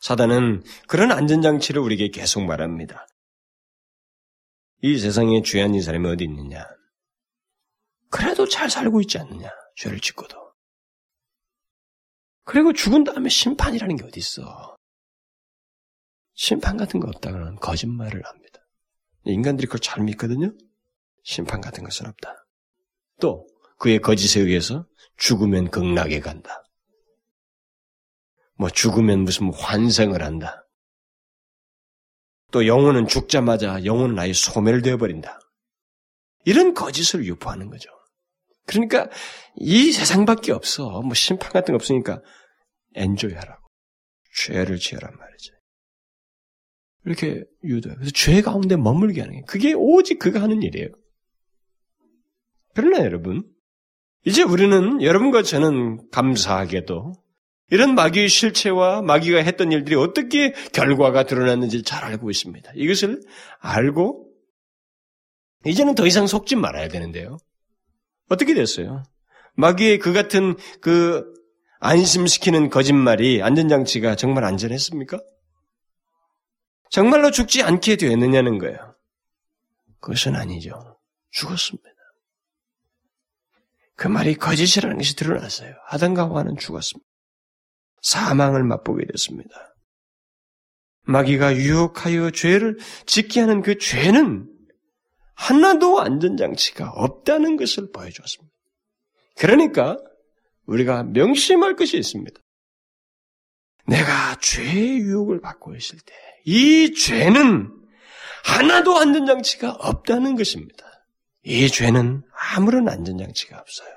사단은 그런 안전장치를 우리에게 계속 말합니다. 이 세상에 죄한 이 사람이 어디 있느냐? 그래도 잘 살고 있지 않느냐? 죄를 짓고도. 그리고 죽은 다음에 심판이라는 게 어디 있어? 심판 같은 거 없다고는 거짓말을 합니다. 인간들이 그걸 잘 믿거든요. 심판 같은 것은 없다. 또 그의 거짓에 의해서 죽으면 극락에 간다. 뭐 죽으면 무슨 환생을 한다. 또 영혼은 죽자마자 영혼은 아예 소멸되어 버린다. 이런 거짓을 유포하는 거죠. 그러니까 이 세상밖에 없어. 뭐 심판 같은 거 없으니까 엔조이하라고. 죄를 지어란 말이죠. 이렇게 유도해. 그래서 죄 가운데 머물게 하는 게 그게 오직 그가 하는 일이에요. 그러나 여러분, 이제 우리는 여러분과 저는 감사하게도 이런 마귀의 실체와 마귀가 했던 일들이 어떻게 결과가 드러났는지 잘 알고 있습니다. 이것을 알고 이제는 더 이상 속지 말아야 되는데요. 어떻게 됐어요? 마귀의 그 같은 그 안심시키는 거짓말이 안전장치가 정말 안전했습니까? 정말로 죽지 않게 되었느냐는 거예요. 그것은 아니죠. 죽었습니다. 그 말이 거짓이라는 것이 드러났어요. 아담과 하와는 죽었습니다. 사망을 맛보게 됐습니다. 마귀가 유혹하여 죄를 짓게 하는 그 죄는 하나도 안전장치가 없다는 것을 보여주었습니다. 그러니까 우리가 명심할 것이 있습니다. 내가 죄의 유혹을 받고 있을 때, 이 죄는 하나도 안전장치가 없다는 것입니다. 이 죄는 아무런 안전장치가 없어요.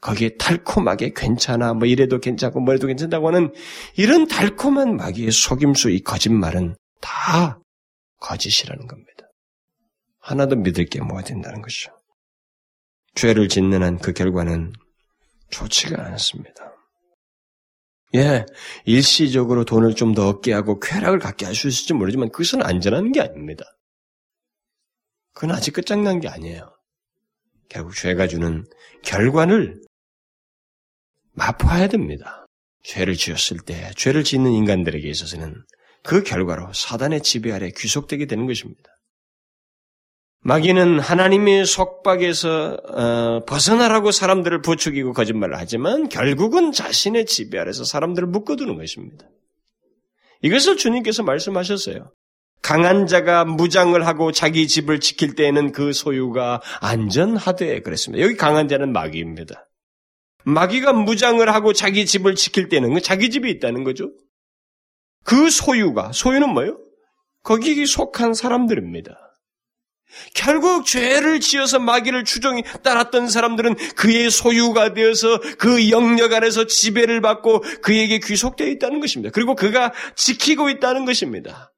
거기에 달콤하게 괜찮아, 뭐 이래도 괜찮고 뭐래도 괜찮다고 하는 이런 달콤한 마귀의 속임수, 이 거짓말은 다 거짓이라는 겁니다. 하나도 믿을 게 뭐가 된다는 것이죠. 죄를 짓는 한 그 결과는 좋지가 않습니다. 예, 일시적으로 돈을 좀 더 얻게 하고 쾌락을 갖게 할 수 있을지 모르지만 그것은 안전한 게 아닙니다. 그건 아직 끝장난 게 아니에요. 결국 죄가 주는 결과를 마포해야 됩니다. 죄를 지었을 때, 죄를 짓는 인간들에게 있어서는 그 결과로 사단의 지배 아래 귀속되게 되는 것입니다. 마귀는 하나님의 속박에서 어, 벗어나라고 사람들을 부추기고 거짓말을 하지만 결국은 자신의 지배 아래서 사람들을 묶어두는 것입니다. 이것을 주님께서 말씀하셨어요. 강한 자가 무장을 하고 자기 집을 지킬 때에는 그 소유가 안전하되 그랬습니다. 여기 강한 자는 마귀입니다. 마귀가 무장을 하고 자기 집을 지킬 때는 자기 집이 있다는 거죠. 그 소유가 소유는 뭐예요? 거기에 속한 사람들입니다. 결국 죄를 지어서 마귀를 추종이 따랐던 사람들은 그의 소유가 되어서 그 영역 안에서 지배를 받고 그에게 귀속되어 있다는 것입니다. 그리고 그가 지키고 있다는 것입니다.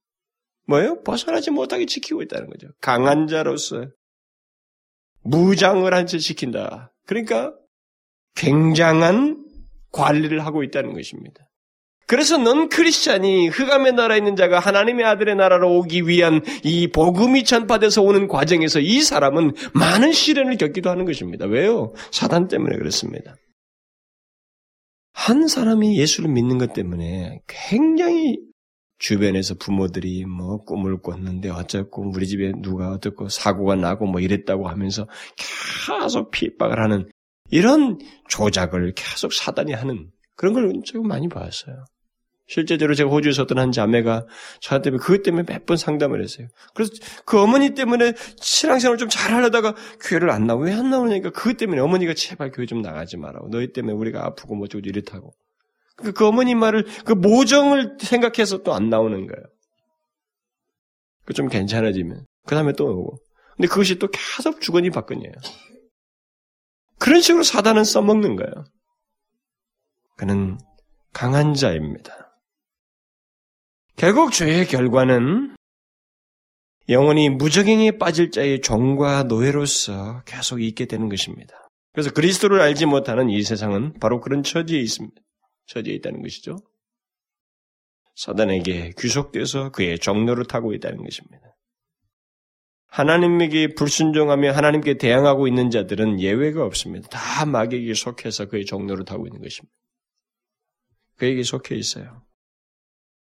뭐예요? 벗어나지 못하게 지키고 있다는 거죠. 강한 자로서 무장을 한 채 지킨다. 그러니까 굉장한 관리를 하고 있다는 것입니다. 그래서 넌 크리스찬이 흑암의 나라에 있는 자가 하나님의 아들의 나라로 오기 위한 이 복음이 전파돼서 오는 과정에서 이 사람은 많은 시련을 겪기도 하는 것입니다. 왜요? 사단 때문에 그렇습니다. 한 사람이 예수를 믿는 것 때문에 굉장히 주변에서 부모들이 뭐 꿈을 꿨는데 어쩌고 우리 집에 누가 어떻고 사고가 나고 뭐 이랬다고 하면서 계속 핍박을 하는 이런 조작을 계속 사단이 하는 그런 걸 조금 많이 봤어요. 실제적으로 제가 호주에서 어떤 한 자매가 저 때문에 그것 때문에 몇 번 상담을 했어요. 그래서 그 어머니 때문에 신앙생활을 좀 잘하려다가 교회를 안 나와. 왜 안 나오냐니까 그것 때문에 어머니가 제발 교회 좀 나가지 마라고. 너희 때문에 우리가 아프고 뭐 어쩌고 이렇다고. 그러니까 그 어머니 말을 그 모정을 생각해서 또 안 나오는 거예요. 그 좀 괜찮아지면 그 다음에 또 오고. 근데 그것이 또 계속 주거니 받거니예요. 그런 식으로 사단은 써먹는 거예요. 그는 강한 자입니다. 결국 죄의 결과는 영원히 무적행에 빠질 자의 종과 노예로서 계속 있게 되는 것입니다. 그래서 그리스도를 알지 못하는 이 세상은 바로 그런 처지에 있습니다. 처지에 있다는 것이죠. 사단에게 귀속돼서 그의 종로를 타고 있다는 것입니다. 하나님에게 불순종하며 하나님께 대항하고 있는 자들은 예외가 없습니다. 다 마귀에게 속해서 그의 종로를 타고 있는 것입니다. 그에게 속해 있어요.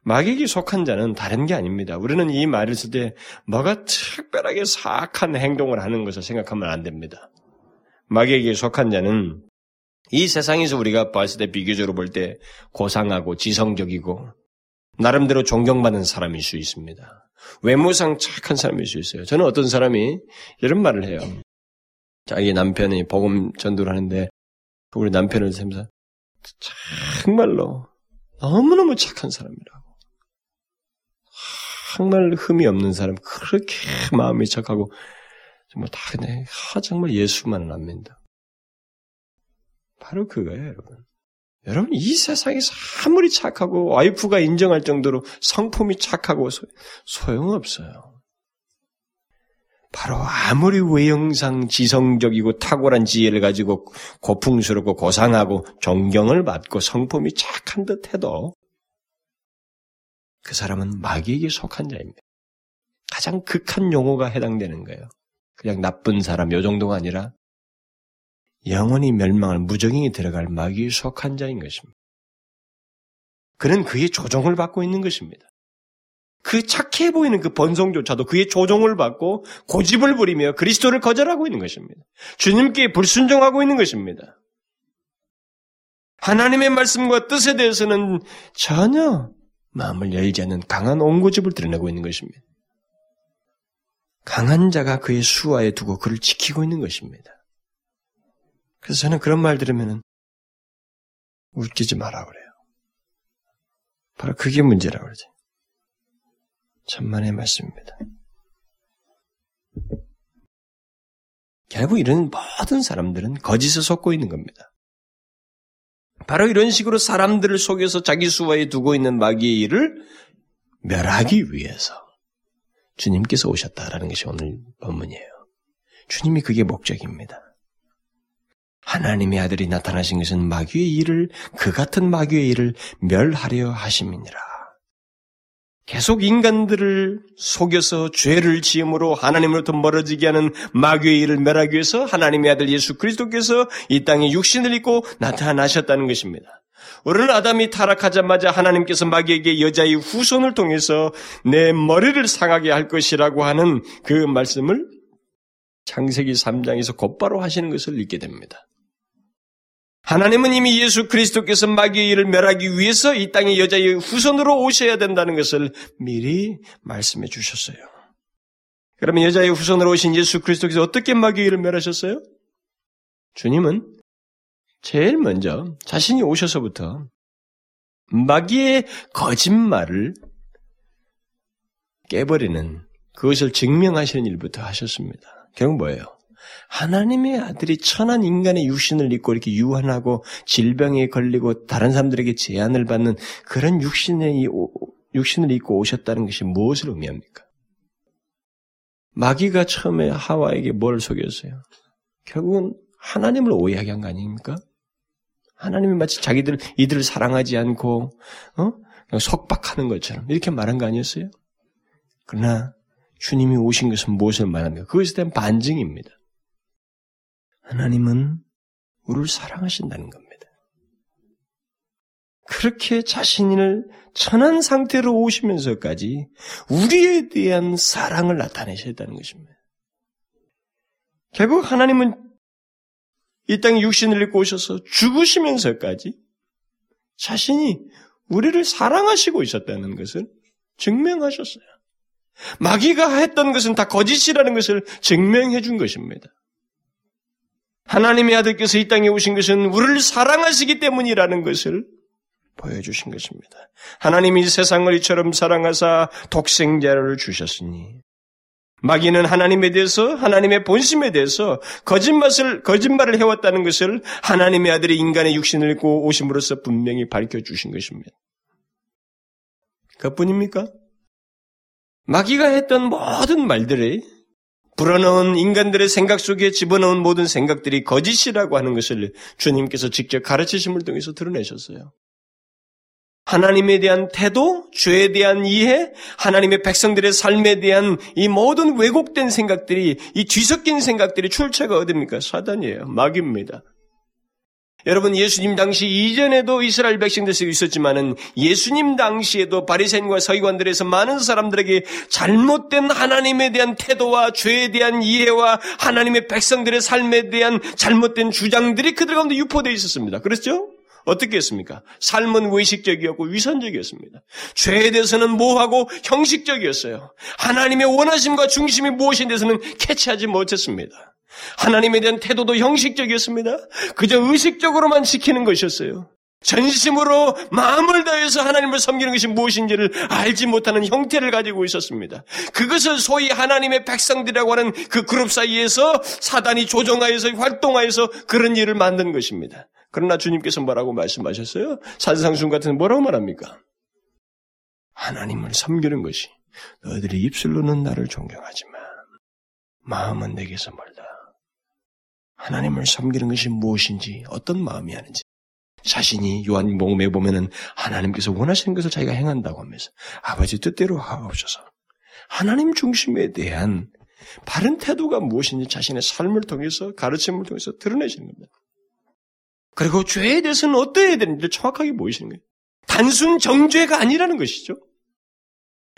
마귀에게 속한 자는 다른 게 아닙니다. 우리는 이 말을 쓸 때 뭐가 특별하게 사악한 행동을 하는 것을 생각하면 안 됩니다. 마귀에게 속한 자는 이 세상에서 우리가 봤을 때 비교적으로 볼 때 고상하고 지성적이고 나름대로 존경받는 사람일 수 있습니다. 외모상 착한 사람일 수 있어요. 저는 어떤 사람이 이런 말을 해요. 자기 남편이 복음 전도를 하는데 우리 남편을 세면서 정말로 너무너무 착한 사람이라고. 정말 흠이 없는 사람, 그렇게 마음이 착하고, 정말 다 그냥, 하, 정말 예수만은 안 믿는다. 바로 그거예요, 여러분. 여러분, 이 세상에서 아무리 착하고, 와이프가 인정할 정도로 성품이 착하고, 소, 소용없어요. 바로 아무리 외형상 지성적이고 탁월한 지혜를 가지고 고풍스럽고 고상하고 존경을 받고 성품이 착한 듯 해도 그 사람은 마귀에게 속한 자입니다. 가장 극한 용어가 해당되는 거예요. 그냥 나쁜 사람 요 정도가 아니라 영원히 멸망할 무정행이 들어갈 마귀에 속한 자인 것입니다. 그는 그의 조종을 받고 있는 것입니다. 그 착해 보이는 그 번성조차도 그의 조종을 받고 고집을 부리며 그리스도를 거절하고 있는 것입니다. 주님께 불순종하고 있는 것입니다. 하나님의 말씀과 뜻에 대해서는 전혀 마음을 열지 않는 강한 옹고집을 드러내고 있는 것입니다. 강한 자가 그의 수하에 두고 그를 지키고 있는 것입니다. 그래서 저는 그런 말 들으면 웃기지 마라 그래요. 바로 그게 문제라고 그러지. 천만의 말씀입니다. 결국 이런 모든 사람들은 거짓에 속고 있는 겁니다. 바로 이런 식으로 사람들을 속여서 자기 수하에 두고 있는 마귀의 일을 멸하기 위해서 주님께서 오셨다라는 것이 오늘 본문이에요. 주님이 그게 목적입니다. 하나님의 아들이 나타나신 것은 마귀의 일을 그 같은 마귀의 일을 멸하려 하심이니라. 계속 인간들을 속여서 죄를 지음으로 하나님으로부터 멀어지게 하는 마귀의 일을 멸하기 위해서 하나님의 아들 예수 그리스도께서 이 땅에 육신을 입고 나타나셨다는 것입니다. 오늘 아담이 타락하자마자 하나님께서 마귀에게 여자의 후손을 통해서 내 머리를 상하게 할 것이라고 하는 그 말씀을 창세기 3장에서 곧바로 하시는 것을 읽게 됩니다. 하나님은 이미 예수 그리스도께서 마귀의 일을 멸하기 위해서 이 땅의 여자의 후손으로 오셔야 된다는 것을 미리 말씀해 주셨어요. 그러면 여자의 후손으로 오신 예수 그리스도께서 어떻게 마귀의 일을 멸하셨어요? 주님은 제일 먼저 자신이 오셔서부터 마귀의 거짓말을 깨버리는 그것을 증명하시는 일부터 하셨습니다. 결국 뭐예요? 하나님의 아들이 천한 인간의 육신을 입고 이렇게 유한하고 질병에 걸리고 다른 사람들에게 제한을 받는 그런 육신의 육신을 입고 오셨다는 것이 무엇을 의미합니까? 마귀가 처음에 하와에게 뭘 속였어요? 결국은 하나님을 오해하게 한 거 아닙니까? 하나님이 마치 자기들 이들을 사랑하지 않고 어? 속박하는 것처럼 이렇게 말한 거 아니었어요? 그러나 주님이 오신 것은 무엇을 말합니까? 그것에 대한 반증입니다. 하나님은 우리를 사랑하신다는 겁니다. 그렇게 자신을 천한 상태로 오시면서까지 우리에 대한 사랑을 나타내셨다는 것입니다. 결국 하나님은 이 땅에 육신을 입고 오셔서 죽으시면서까지 자신이 우리를 사랑하시고 있었다는 것을 증명하셨어요. 마귀가 했던 것은 다 거짓이라는 것을 증명해 준 것입니다. 하나님의 아들께서 이 땅에 오신 것은 우리를 사랑하시기 때문이라는 것을 보여주신 것입니다. 하나님이 세상을 이처럼 사랑하사 독생자를 주셨으니 마귀는 하나님에 대해서 하나님의 본심에 대해서 거짓말을 거짓말을 해왔다는 것을 하나님의 아들이 인간의 육신을 입고 오심으로써 분명히 밝혀 주신 것입니다. 그뿐입니까? 마귀가 했던 모든 말들이 불어넣은 인간들의 생각 속에 집어넣은 모든 생각들이 거짓이라고 하는 것을 주님께서 직접 가르치심을 통해서 드러내셨어요. 하나님에 대한 태도, 죄에 대한 이해, 하나님의 백성들의 삶에 대한 이 모든 왜곡된 생각들이, 이 뒤섞인 생각들이 출처가 어딥니까? 사단이에요. 마귀입니다. 여러분 예수님 당시 이전에도 이스라엘 백성들 속에 있었지만은 예수님 당시에도 바리새인과 서기관들에서 많은 사람들에게 잘못된 하나님에 대한 태도와 죄에 대한 이해와 하나님의 백성들의 삶에 대한 잘못된 주장들이 그들 가운데 유포되어 있었습니다. 그렇죠? 어떻게 했습니까? 삶은 의식적이었고 위선적이었습니다. 죄에 대해서는 모호하고 형식적이었어요. 하나님의 원하심과 중심이 무엇인 데서는 캐치하지 못했습니다. 하나님에 대한 태도도 형식적이었습니다. 그저 의식적으로만 지키는 것이었어요. 전심으로 마음을 다해서 하나님을 섬기는 것이 무엇인지를 알지 못하는 형태를 가지고 있었습니다. 그것을 소위 하나님의 백성들이라고 하는 그 그룹 사이에서 사단이 조종하여서 활동하여서 그런 일을 만든 것입니다. 그러나 주님께서 뭐라고 말씀하셨어요? 산상순 같은 뭐라고 말합니까? 하나님을 섬기는 것이 너희들이 입술로는 나를 존경하지만 마음은 내게서 멀다. 하나님을 섬기는 것이 무엇인지 어떤 마음이 하는지 자신이 요한복음에 보면은 하나님께서 원하시는 것을 자기가 행한다고 하면서 아버지 뜻대로 하옵소서. 하나님 중심에 대한 바른 태도가 무엇인지 자신의 삶을 통해서 가르침을 통해서 드러내시는 겁니다. 그리고 죄에 대해서는 어떠해야 되는지 정확하게 보이시는 거예요. 단순 정죄가 아니라는 것이죠.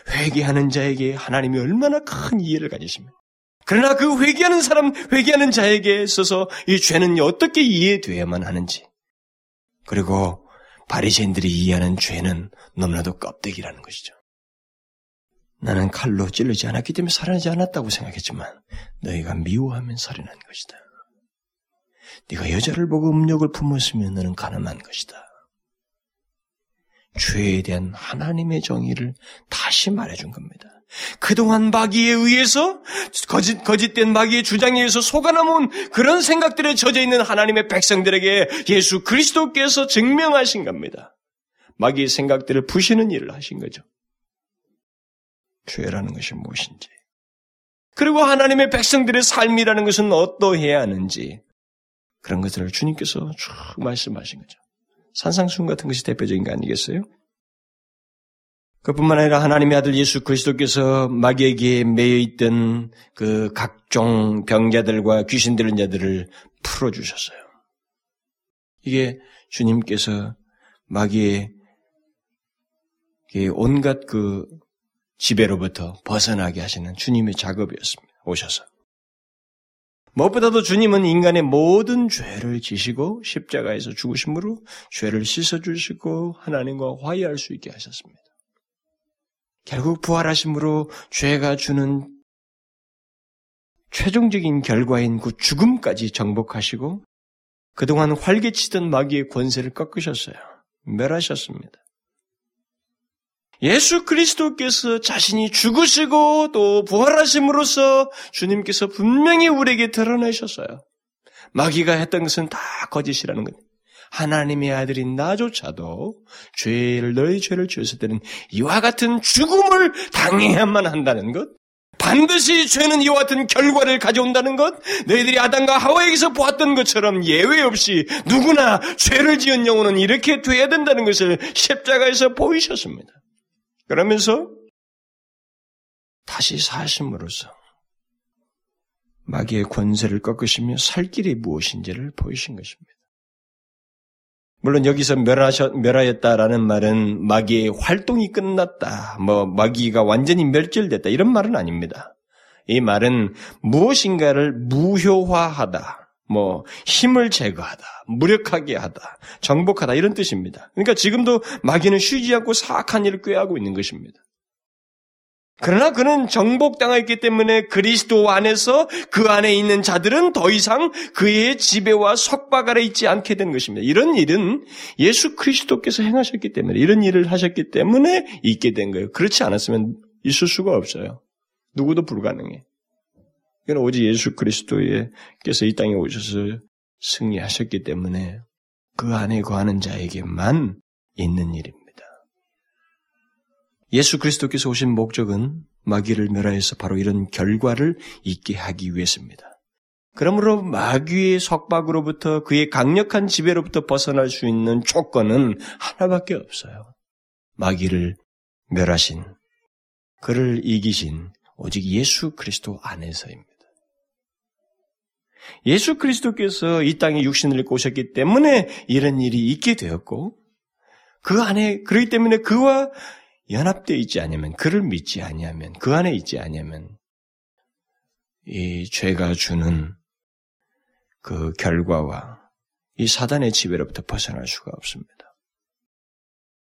회개하는 자에게 하나님이 얼마나 큰 이해를 가지십니까? 그러나 그 회개하는 사람, 회개하는 자에게 있어서 이 죄는 어떻게 이해돼야만 하는지. 그리고 바리새인들이 이해하는 죄는 너무나도 껍데기라는 것이죠. 나는 칼로 찔르지 않았기 때문에 살아나지 않았다고 생각했지만 너희가 미워하면 살인한 것이다. 네가 여자를 보고 음욕을 품었으면 너는 가늠한 것이다. 죄에 대한 하나님의 정의를 다시 말해준 겁니다. 그동안 마귀에 의해서 거짓, 거짓된 마귀의 주장에 의해서 속아남은 그런 생각들에 젖어 있는 하나님의 백성들에게 예수 그리스도께서 증명하신 겁니다. 마귀의 생각들을 부시는 일을 하신 거죠. 죄라는 것이 무엇인지. 그리고 하나님의 백성들의 삶이라는 것은 어떠해야 하는지, 그런 것들을 주님께서 쭉 말씀하신 거죠. 산상순 같은 것이 대표적인 거 아니겠어요? 그뿐만 아니라 하나님의 아들 예수 그리스도께서 마귀에게 매여 있던 그 각종 병자들과 귀신 들린 자들을 풀어 주셨어요. 이게 주님께서 마귀의 온갖 그 지배로부터 벗어나게 하시는 주님의 작업이었습니다. 오셔서. 무엇보다도 주님은 인간의 모든 죄를 지시고 십자가에서 죽으심으로 죄를 씻어주시고 하나님과 화해할 수 있게 하셨습니다. 결국 부활하심으로 죄가 주는 최종적인 결과인 그 죽음까지 정복하시고 그동안 활개치던 마귀의 권세를 꺾으셨어요. 멸하셨습니다. 예수 그리스도께서 자신이 죽으시고 또 부활하심으로써 주님께서 분명히 우리에게 드러내셨어요. 마귀가 했던 것은 다 거짓이라는 것. 하나님의 아들인 나조차도 죄를 너희 죄를 지었을 때는 이와 같은 죽음을 당해야만 한다는 것. 반드시 죄는 이와 같은 결과를 가져온다는 것, 너희들이 아담과 하와에게서 보았던 것처럼 예외 없이 누구나 죄를 지은 영혼은 이렇게 돼야 된다는 것을 십자가에서 보이셨습니다. 그러면서 다시 사심으로써 마귀의 권세를 꺾으시며 살 길이 무엇인지를 보이신 것입니다. 물론 여기서 멸하셨, 멸하였다라는 말은 마귀의 활동이 끝났다, 뭐 마귀가 완전히 멸절됐다 이런 말은 아닙니다. 이 말은 무엇인가를 무효화하다, 뭐 힘을 제거하다, 무력하게 하다, 정복하다 이런 뜻입니다. 그러니까 지금도 마귀는 쉬지 않고 사악한 일을 꾀하고 있는 것입니다. 그러나 그는 정복당했기 때문에 그리스도 안에서 그 안에 있는 자들은 더 이상 그의 지배와 석박 아래 있지 않게 된 것입니다. 이런 일은 예수 그리스도께서 행하셨기 때문에 이런 일을 하셨기 때문에 있게 된 거예요. 그렇지 않았으면 있을 수가 없어요. 누구도 불가능해. 이건 오직 예수 그리스도께서 이 땅에 오셔서 승리하셨기 때문에 그 안에 거하는 자에게만 있는 일입니다. 예수 그리스도께서 오신 목적은 마귀를 멸하여서 바로 이런 결과를 있게 하기 위해서입니다. 그러므로 마귀의 석박으로부터 그의 강력한 지배로부터 벗어날 수 있는 조건은 하나밖에 없어요. 마귀를 멸하신, 그를 이기신 오직 예수 그리스도 안에서입니다. 예수 그리스도께서 이 땅에 육신을 입고 오셨기 때문에 이런 일이 있게 되었고, 그 안에, 그렇기 때문에 그와 연합되어 있지 않으면 그를 믿지 아니하면 그 안에 있지 아니하면 이 죄가 주는 그 결과와 이 사단의 지배로부터 벗어날 수가 없습니다.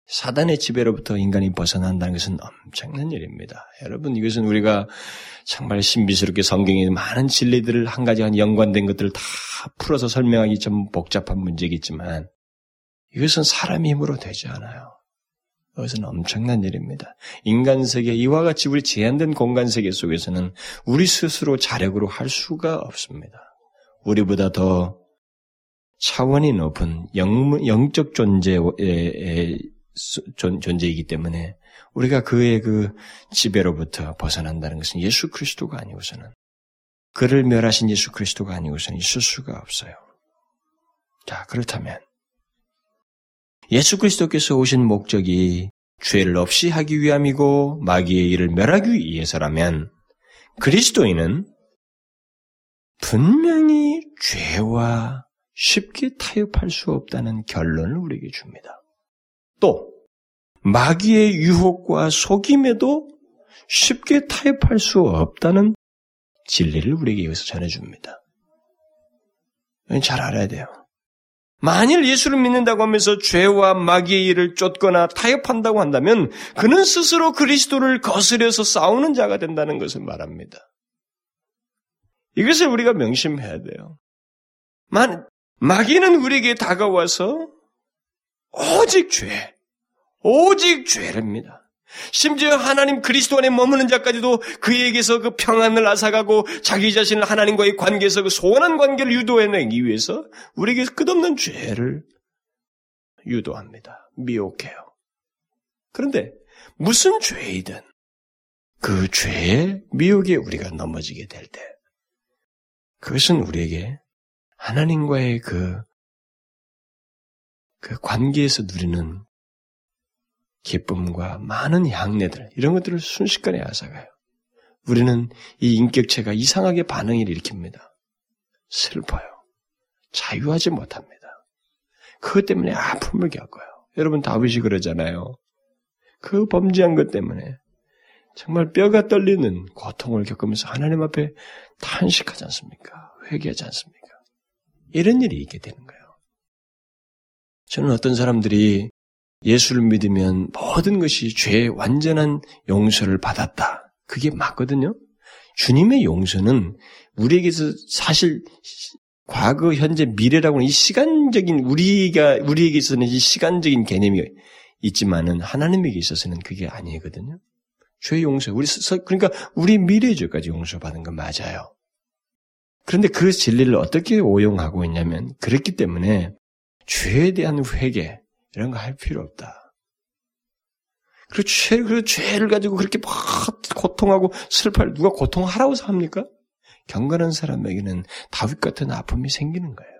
사단의 지배로부터 인간이 벗어난다는 것은 엄청난 일입니다. 여러분 이것은 우리가 정말 신비스럽게 성경에 많은 진리들을 한 가지 한 연관된 것들을 다 풀어서 설명하기 좀 복잡한 문제겠지만 이것은 사람의 힘으로 되지 않아요. 그것은 엄청난 일입니다. 인간 세계, 이와 같이 우리 제한된 공간 세계 속에서는 우리 스스로 자력으로 할 수가 없습니다. 우리보다 더 차원이 높은 영, 영적 존재의 존재이기 때문에 우리가 그의 그 지배로부터 벗어난다는 것은 예수 그리스도가 아니고서는 그를 멸하신 예수 그리스도가 아니고서는 있을 수가 없어요. 자, 그렇다면 예수 그리스도께서 오신 목적이 죄를 없이 하기 위함이고 마귀의 일을 멸하기 위해서라면 그리스도인은 분명히 죄와 쉽게 타협할 수 없다는 결론을 우리에게 줍니다. 또 마귀의 유혹과 속임에도 쉽게 타협할 수 없다는 진리를 우리에게 여기서 전해줍니다. 잘 알아야 돼요. 만일 예수를 믿는다고 하면서 죄와 마귀의 일을 쫓거나 타협한다고 한다면 그는 스스로 그리스도를 거스려서 싸우는 자가 된다는 것을 말합니다. 이것을 우리가 명심해야 돼요. 만, 마귀는 우리에게 다가와서 오직 죄, 오직 죄랍니다. 심지어 하나님 그리스도 안에 머무는 자까지도 그에게서 그 평안을 앗아가고 자기 자신을 하나님과의 관계에서 그 소원한 관계를 유도해내기 위해서 우리에게 끝없는 죄를 유도합니다. 미혹해요. 그런데 무슨 죄이든 그 죄의 미혹에 우리가 넘어지게 될 때, 그것은 우리에게 하나님과의 그, 그 관계에서 누리는 기쁨과 많은 향내들, 이런 것들을 순식간에 앗아가요. 우리는 이 인격체가 이상하게 반응을 일으킵니다. 슬퍼요. 자유하지 못합니다. 그것 때문에 아픔을 겪어요. 여러분 다윗이 그러잖아요. 그 범죄한 것 때문에 정말 뼈가 떨리는 고통을 겪으면서 하나님 앞에 탄식하지 않습니까? 회개하지 않습니까? 이런 일이 있게 되는 거예요. 저는 어떤 사람들이 예수를 믿으면 모든 것이 죄의 완전한 용서를 받았다. 그게 맞거든요. 주님의 용서는 우리에게서 사실 과거, 현재, 미래라고 하는 이 시간적인 우리가 우리에게서는 이 시간적인 개념이 있지만은 하나님에게 있어서는 그게 아니거든요. 죄 용서, 우리 그러니까 우리 미래 죄까지 용서받은 건 맞아요. 그런데 그 진리를 어떻게 오용하고 있냐면 그렇기 때문에 죄에 대한 회개 이런 거 할 필요 없다. 그 죄, 그 죄를 가지고 그렇게 막 고통하고 슬퍼할 누가 고통하라고 합니까? 경건한 사람에게는 다윗 같은 아픔이 생기는 거예요.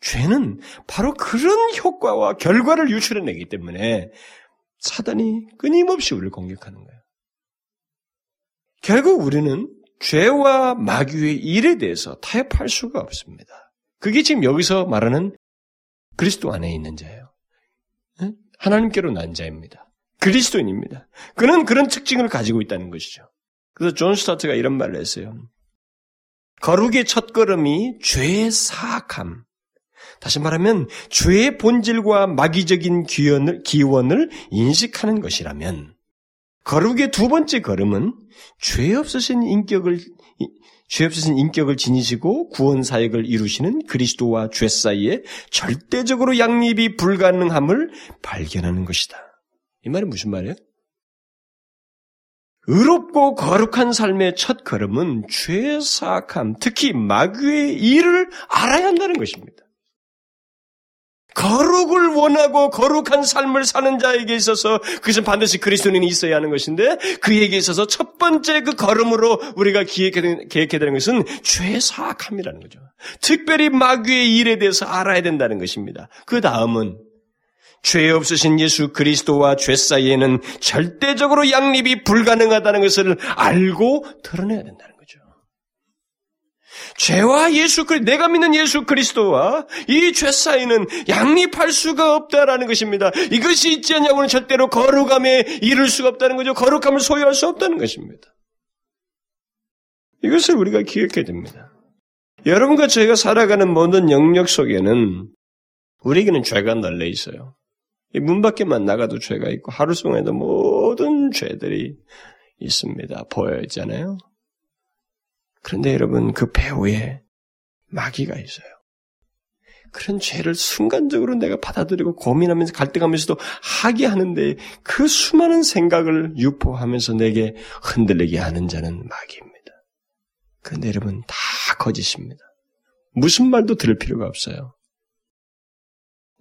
죄는 바로 그런 효과와 결과를 유출해내기 때문에 사단이 끊임없이 우리를 공격하는 거예요. 결국 우리는 죄와 마귀의 일에 대해서 타협할 수가 없습니다. 그게 지금 여기서 말하는 그리스도 안에 있는 자예요. 하나님께로 난 자입니다. 그리스도인입니다. 그는 그런 특징을 가지고 있다는 것이죠. 그래서 존 스타트가 이런 말을 했어요. 거룩의 첫걸음이 죄의 사악함. 다시 말하면 죄의 본질과 마귀적인 기원을, 기원을 인식하는 것이라면 거룩의 두 번째 걸음은 죄 없으신 인격을 죄 없으신 인격을 지니시고 구원 사역을 이루시는 그리스도와 죄 사이에 절대적으로 양립이 불가능함을 발견하는 것이다. 이 말이 무슨 말이에요? 의롭고 거룩한 삶의 첫 걸음은 죄의 사악함, 특히 마귀의 일을 알아야 한다는 것입니다. 거룩을 원하고 거룩한 삶을 사는 자에게 있어서 그것은 반드시 그리스도인이 있어야 하는 것인데 그에게 있어서 첫 번째 그 걸음으로 우리가 계획해야 되는 것은 죄의 사악함이라는 거죠. 특별히 마귀의 일에 대해서 알아야 된다는 것입니다. 그 다음은 죄 없으신 예수 그리스도와 죄 사이에는 절대적으로 양립이 불가능하다는 것을 알고 드러내야 된다는. 죄와 예수 그리 내가 믿는 예수 그리스도와 이 죄 사이는 양립할 수가 없다라는 것입니다. 이것이 있지 않냐고는 절대로 거룩함에 이룰 수가 없다는 거죠. 거룩함을 소유할 수 없다는 것입니다. 이것을 우리가 기억해야 됩니다. 여러분과 저희가 살아가는 모든 영역 속에는 우리에게는 죄가 널려 있어요. 문 밖에만 나가도 죄가 있고 하루 종일도 모든 죄들이 있습니다. 보여 있잖아요. 그런데 여러분 그 배후에 마귀가 있어요. 그런 죄를 순간적으로 내가 받아들이고 고민하면서 갈등하면서도 하게 하는데 그 수많은 생각을 유포하면서 내게 흔들리게 하는 자는 마귀입니다. 그런데 여러분 다 거짓입니다. 무슨 말도 들을 필요가 없어요.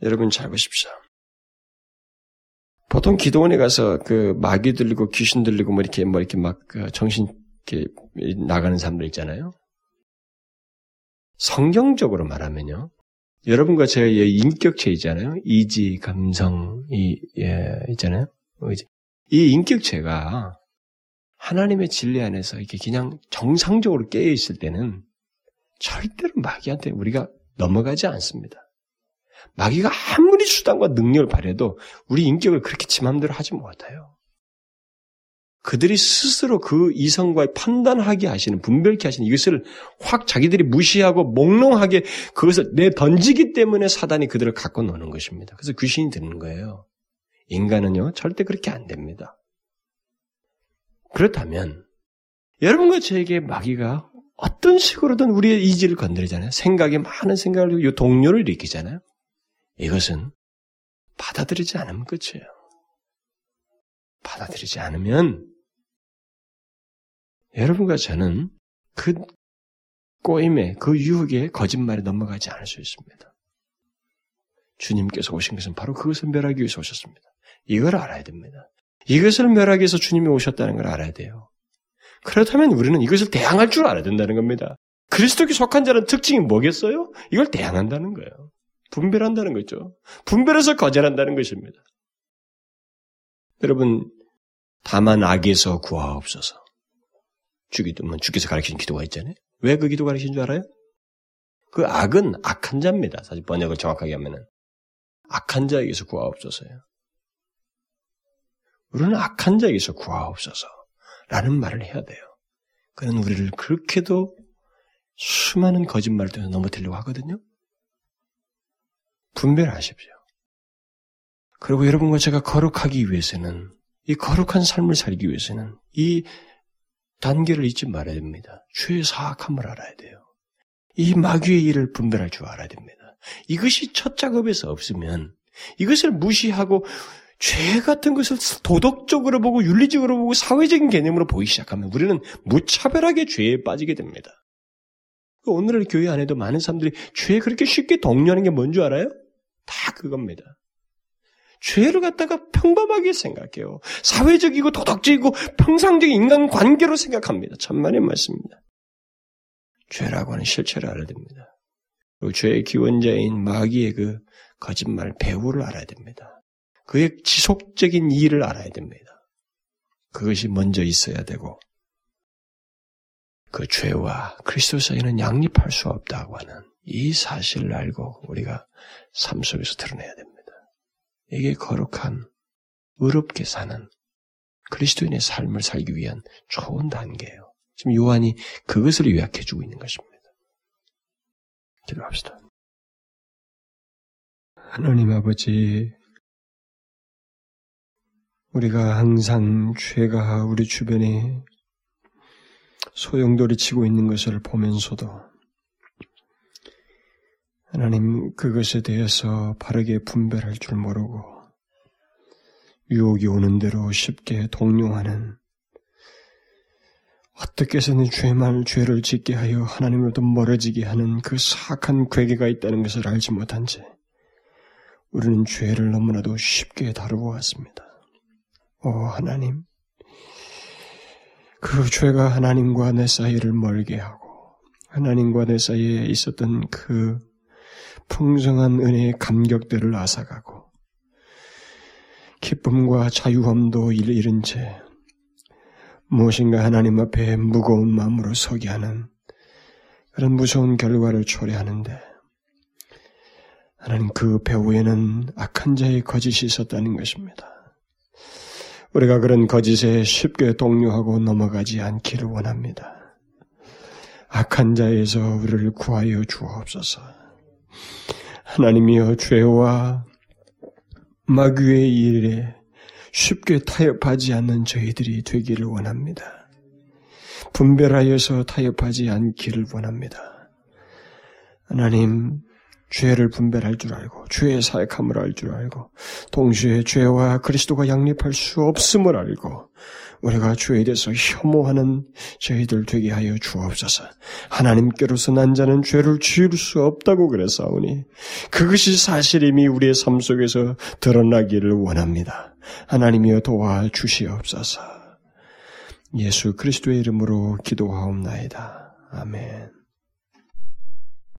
여러분 잘 보십시오. 보통 기도원에 가서 그 마귀 들리고 귀신 들리고 뭐 이렇게 뭐 이렇게 막그 정신 이렇게 나가는 사람들 있잖아요. 성경적으로 말하면요. 여러분과 제의 인격체 있잖아요. 이지, 감성, 이, 예, 있잖아요. 이 인격체가 하나님의 진리 안에서 이렇게 그냥 정상적으로 깨어 있을 때는 절대로 마귀한테 우리가 넘어가지 않습니다. 마귀가 아무리 수단과 능력을 발휘해도 우리 인격을 그렇게 지 맘대로 하지 못해요. 그들이 스스로 그 이성과 판단하게 하시는, 분별케 하시는 이것을 확 자기들이 무시하고 몽롱하게 그것을 내 던지기 때문에 사단이 그들을 갖고 노는 것입니다. 그래서 귀신이 되는 거예요. 인간은요, 절대 그렇게 안 됩니다. 그렇다면, 여러분과 저에게 마귀가 어떤 식으로든 우리의 이지를 건드리잖아요. 생각에 많은 생각을, 요 동료를 일으키잖아요. 이것은 받아들이지 않으면 끝이에요. 받아들이지 않으면 여러분과 저는 그 꼬임에 그 유혹에 거짓말에 넘어가지 않을 수 있습니다. 주님께서 오신 것은 바로 그것을 멸하기 위해서 오셨습니다. 이걸 알아야 됩니다. 이것을 멸하기 위해서 주님이 오셨다는 걸 알아야 돼요. 그렇다면 우리는 이것을 대항할 줄 알아야 된다는 겁니다. 그리스도께 속한 자는 특징이 뭐겠어요? 이걸 대항한다는 거예요. 분별한다는 거죠. 분별해서 거절한다는 것입니다. 여러분, 다만 악에서 구하옵소서. 주기도, 뭐, 주께서 가르치신 기도가 있잖아요. 왜 그 기도 가르치신 줄 알아요? 그 악은 악한 자입니다. 사실 번역을 정확하게 하면은. 악한 자에게서 구하옵소서요. 우리는 악한 자에게서 구하옵소서. 라는 말을 해야 돼요. 그는 우리를 그렇게도 수많은 거짓말을 통해서 넘어뜨리려고 하거든요. 분별하십시오. 그리고 여러분과 제가 거룩하기 위해서는 이 거룩한 삶을 살기 위해서는 이 단계를 잊지 말아야 됩니다. 죄의 사악함을 알아야 돼요. 이 마귀의 일을 분별할 줄 알아야 됩니다. 이것이 첫 작업에서 없으면 이것을 무시하고 죄 같은 것을 도덕적으로 보고 윤리적으로 보고 사회적인 개념으로 보기 시작하면 우리는 무차별하게 죄에 빠지게 됩니다. 오늘의 교회 안에도 많은 사람들이 죄에 그렇게 쉽게 동요하는 게 뭔 줄 알아요? 다 그겁니다. 죄를 갖다가 평범하게 생각해요. 사회적이고 도덕적이고 평상적인 인간 관계로 생각합니다. 천만의 말씀입니다. 죄라고 하는 실체를 알아야 됩니다. 그리고 죄의 기원자인 마귀의 그 거짓말 배후를 알아야 됩니다. 그의 지속적인 이의를 알아야 됩니다. 그것이 먼저 있어야 되고 그 죄와 그리스도 사이는 양립할 수 없다고 하는 이 사실을 알고 우리가 삶 속에서 드러내야 됩니다. 이게 거룩한 의롭게 사는 그리스도인의 삶을 살기 위한 좋은 단계예요. 지금 요한이 그것을 요약해 주고 있는 것입니다. 기도합시다. 하나님 아버지, 우리가 항상 죄가 우리 주변에 소용돌이 치고 있는 것을 보면서도 하나님 그것에 대해서 바르게 분별할 줄 모르고 유혹이 오는 대로 쉽게 동용하는 어떻게 해서는 죄만 죄를 짓게 하여 하나님으로부터 멀어지게 하는 그 사악한 괴계가 있다는 것을 알지 못한 채 우리는 죄를 너무나도 쉽게 다루고 왔습니다. 오 하나님, 그 죄가 하나님과 내 사이를 멀게 하고 하나님과 내 사이에 있었던 그 풍성한 은혜의 감격들을 앗아가고 기쁨과 자유함도 잃은 채 무엇인가 하나님 앞에 무거운 마음으로 서게 하는 그런 무서운 결과를 초래하는데 하나님 그 배후에는 악한 자의 거짓이 있었다는 것입니다. 우리가 그런 거짓에 쉽게 동요하고 넘어가지 않기를 원합니다. 악한 자에서 우리를 구하여 주옵소서. 하나님이여 죄와 마귀의 일에 쉽게 타협하지 않는 저희들이 되기를 원합니다. 분별하여서 타협하지 않기를 원합니다. 하나님, 죄를 분별할 줄 알고 죄의 사역함을 알 줄 알고 동시에 죄와 그리스도가 양립할 수 없음을 알고 우리가 죄에 대해서 혐오하는 저희들 되게 하여 주옵소서. 하나님께로서 난 자는 죄를 지을 수 없다고 그래서오니 그것이 사실임이 우리의 삶 속에서 드러나기를 원합니다. 하나님이여 도와 주시옵소서. 예수 그리스도의 이름으로 기도하옵나이다. 아멘.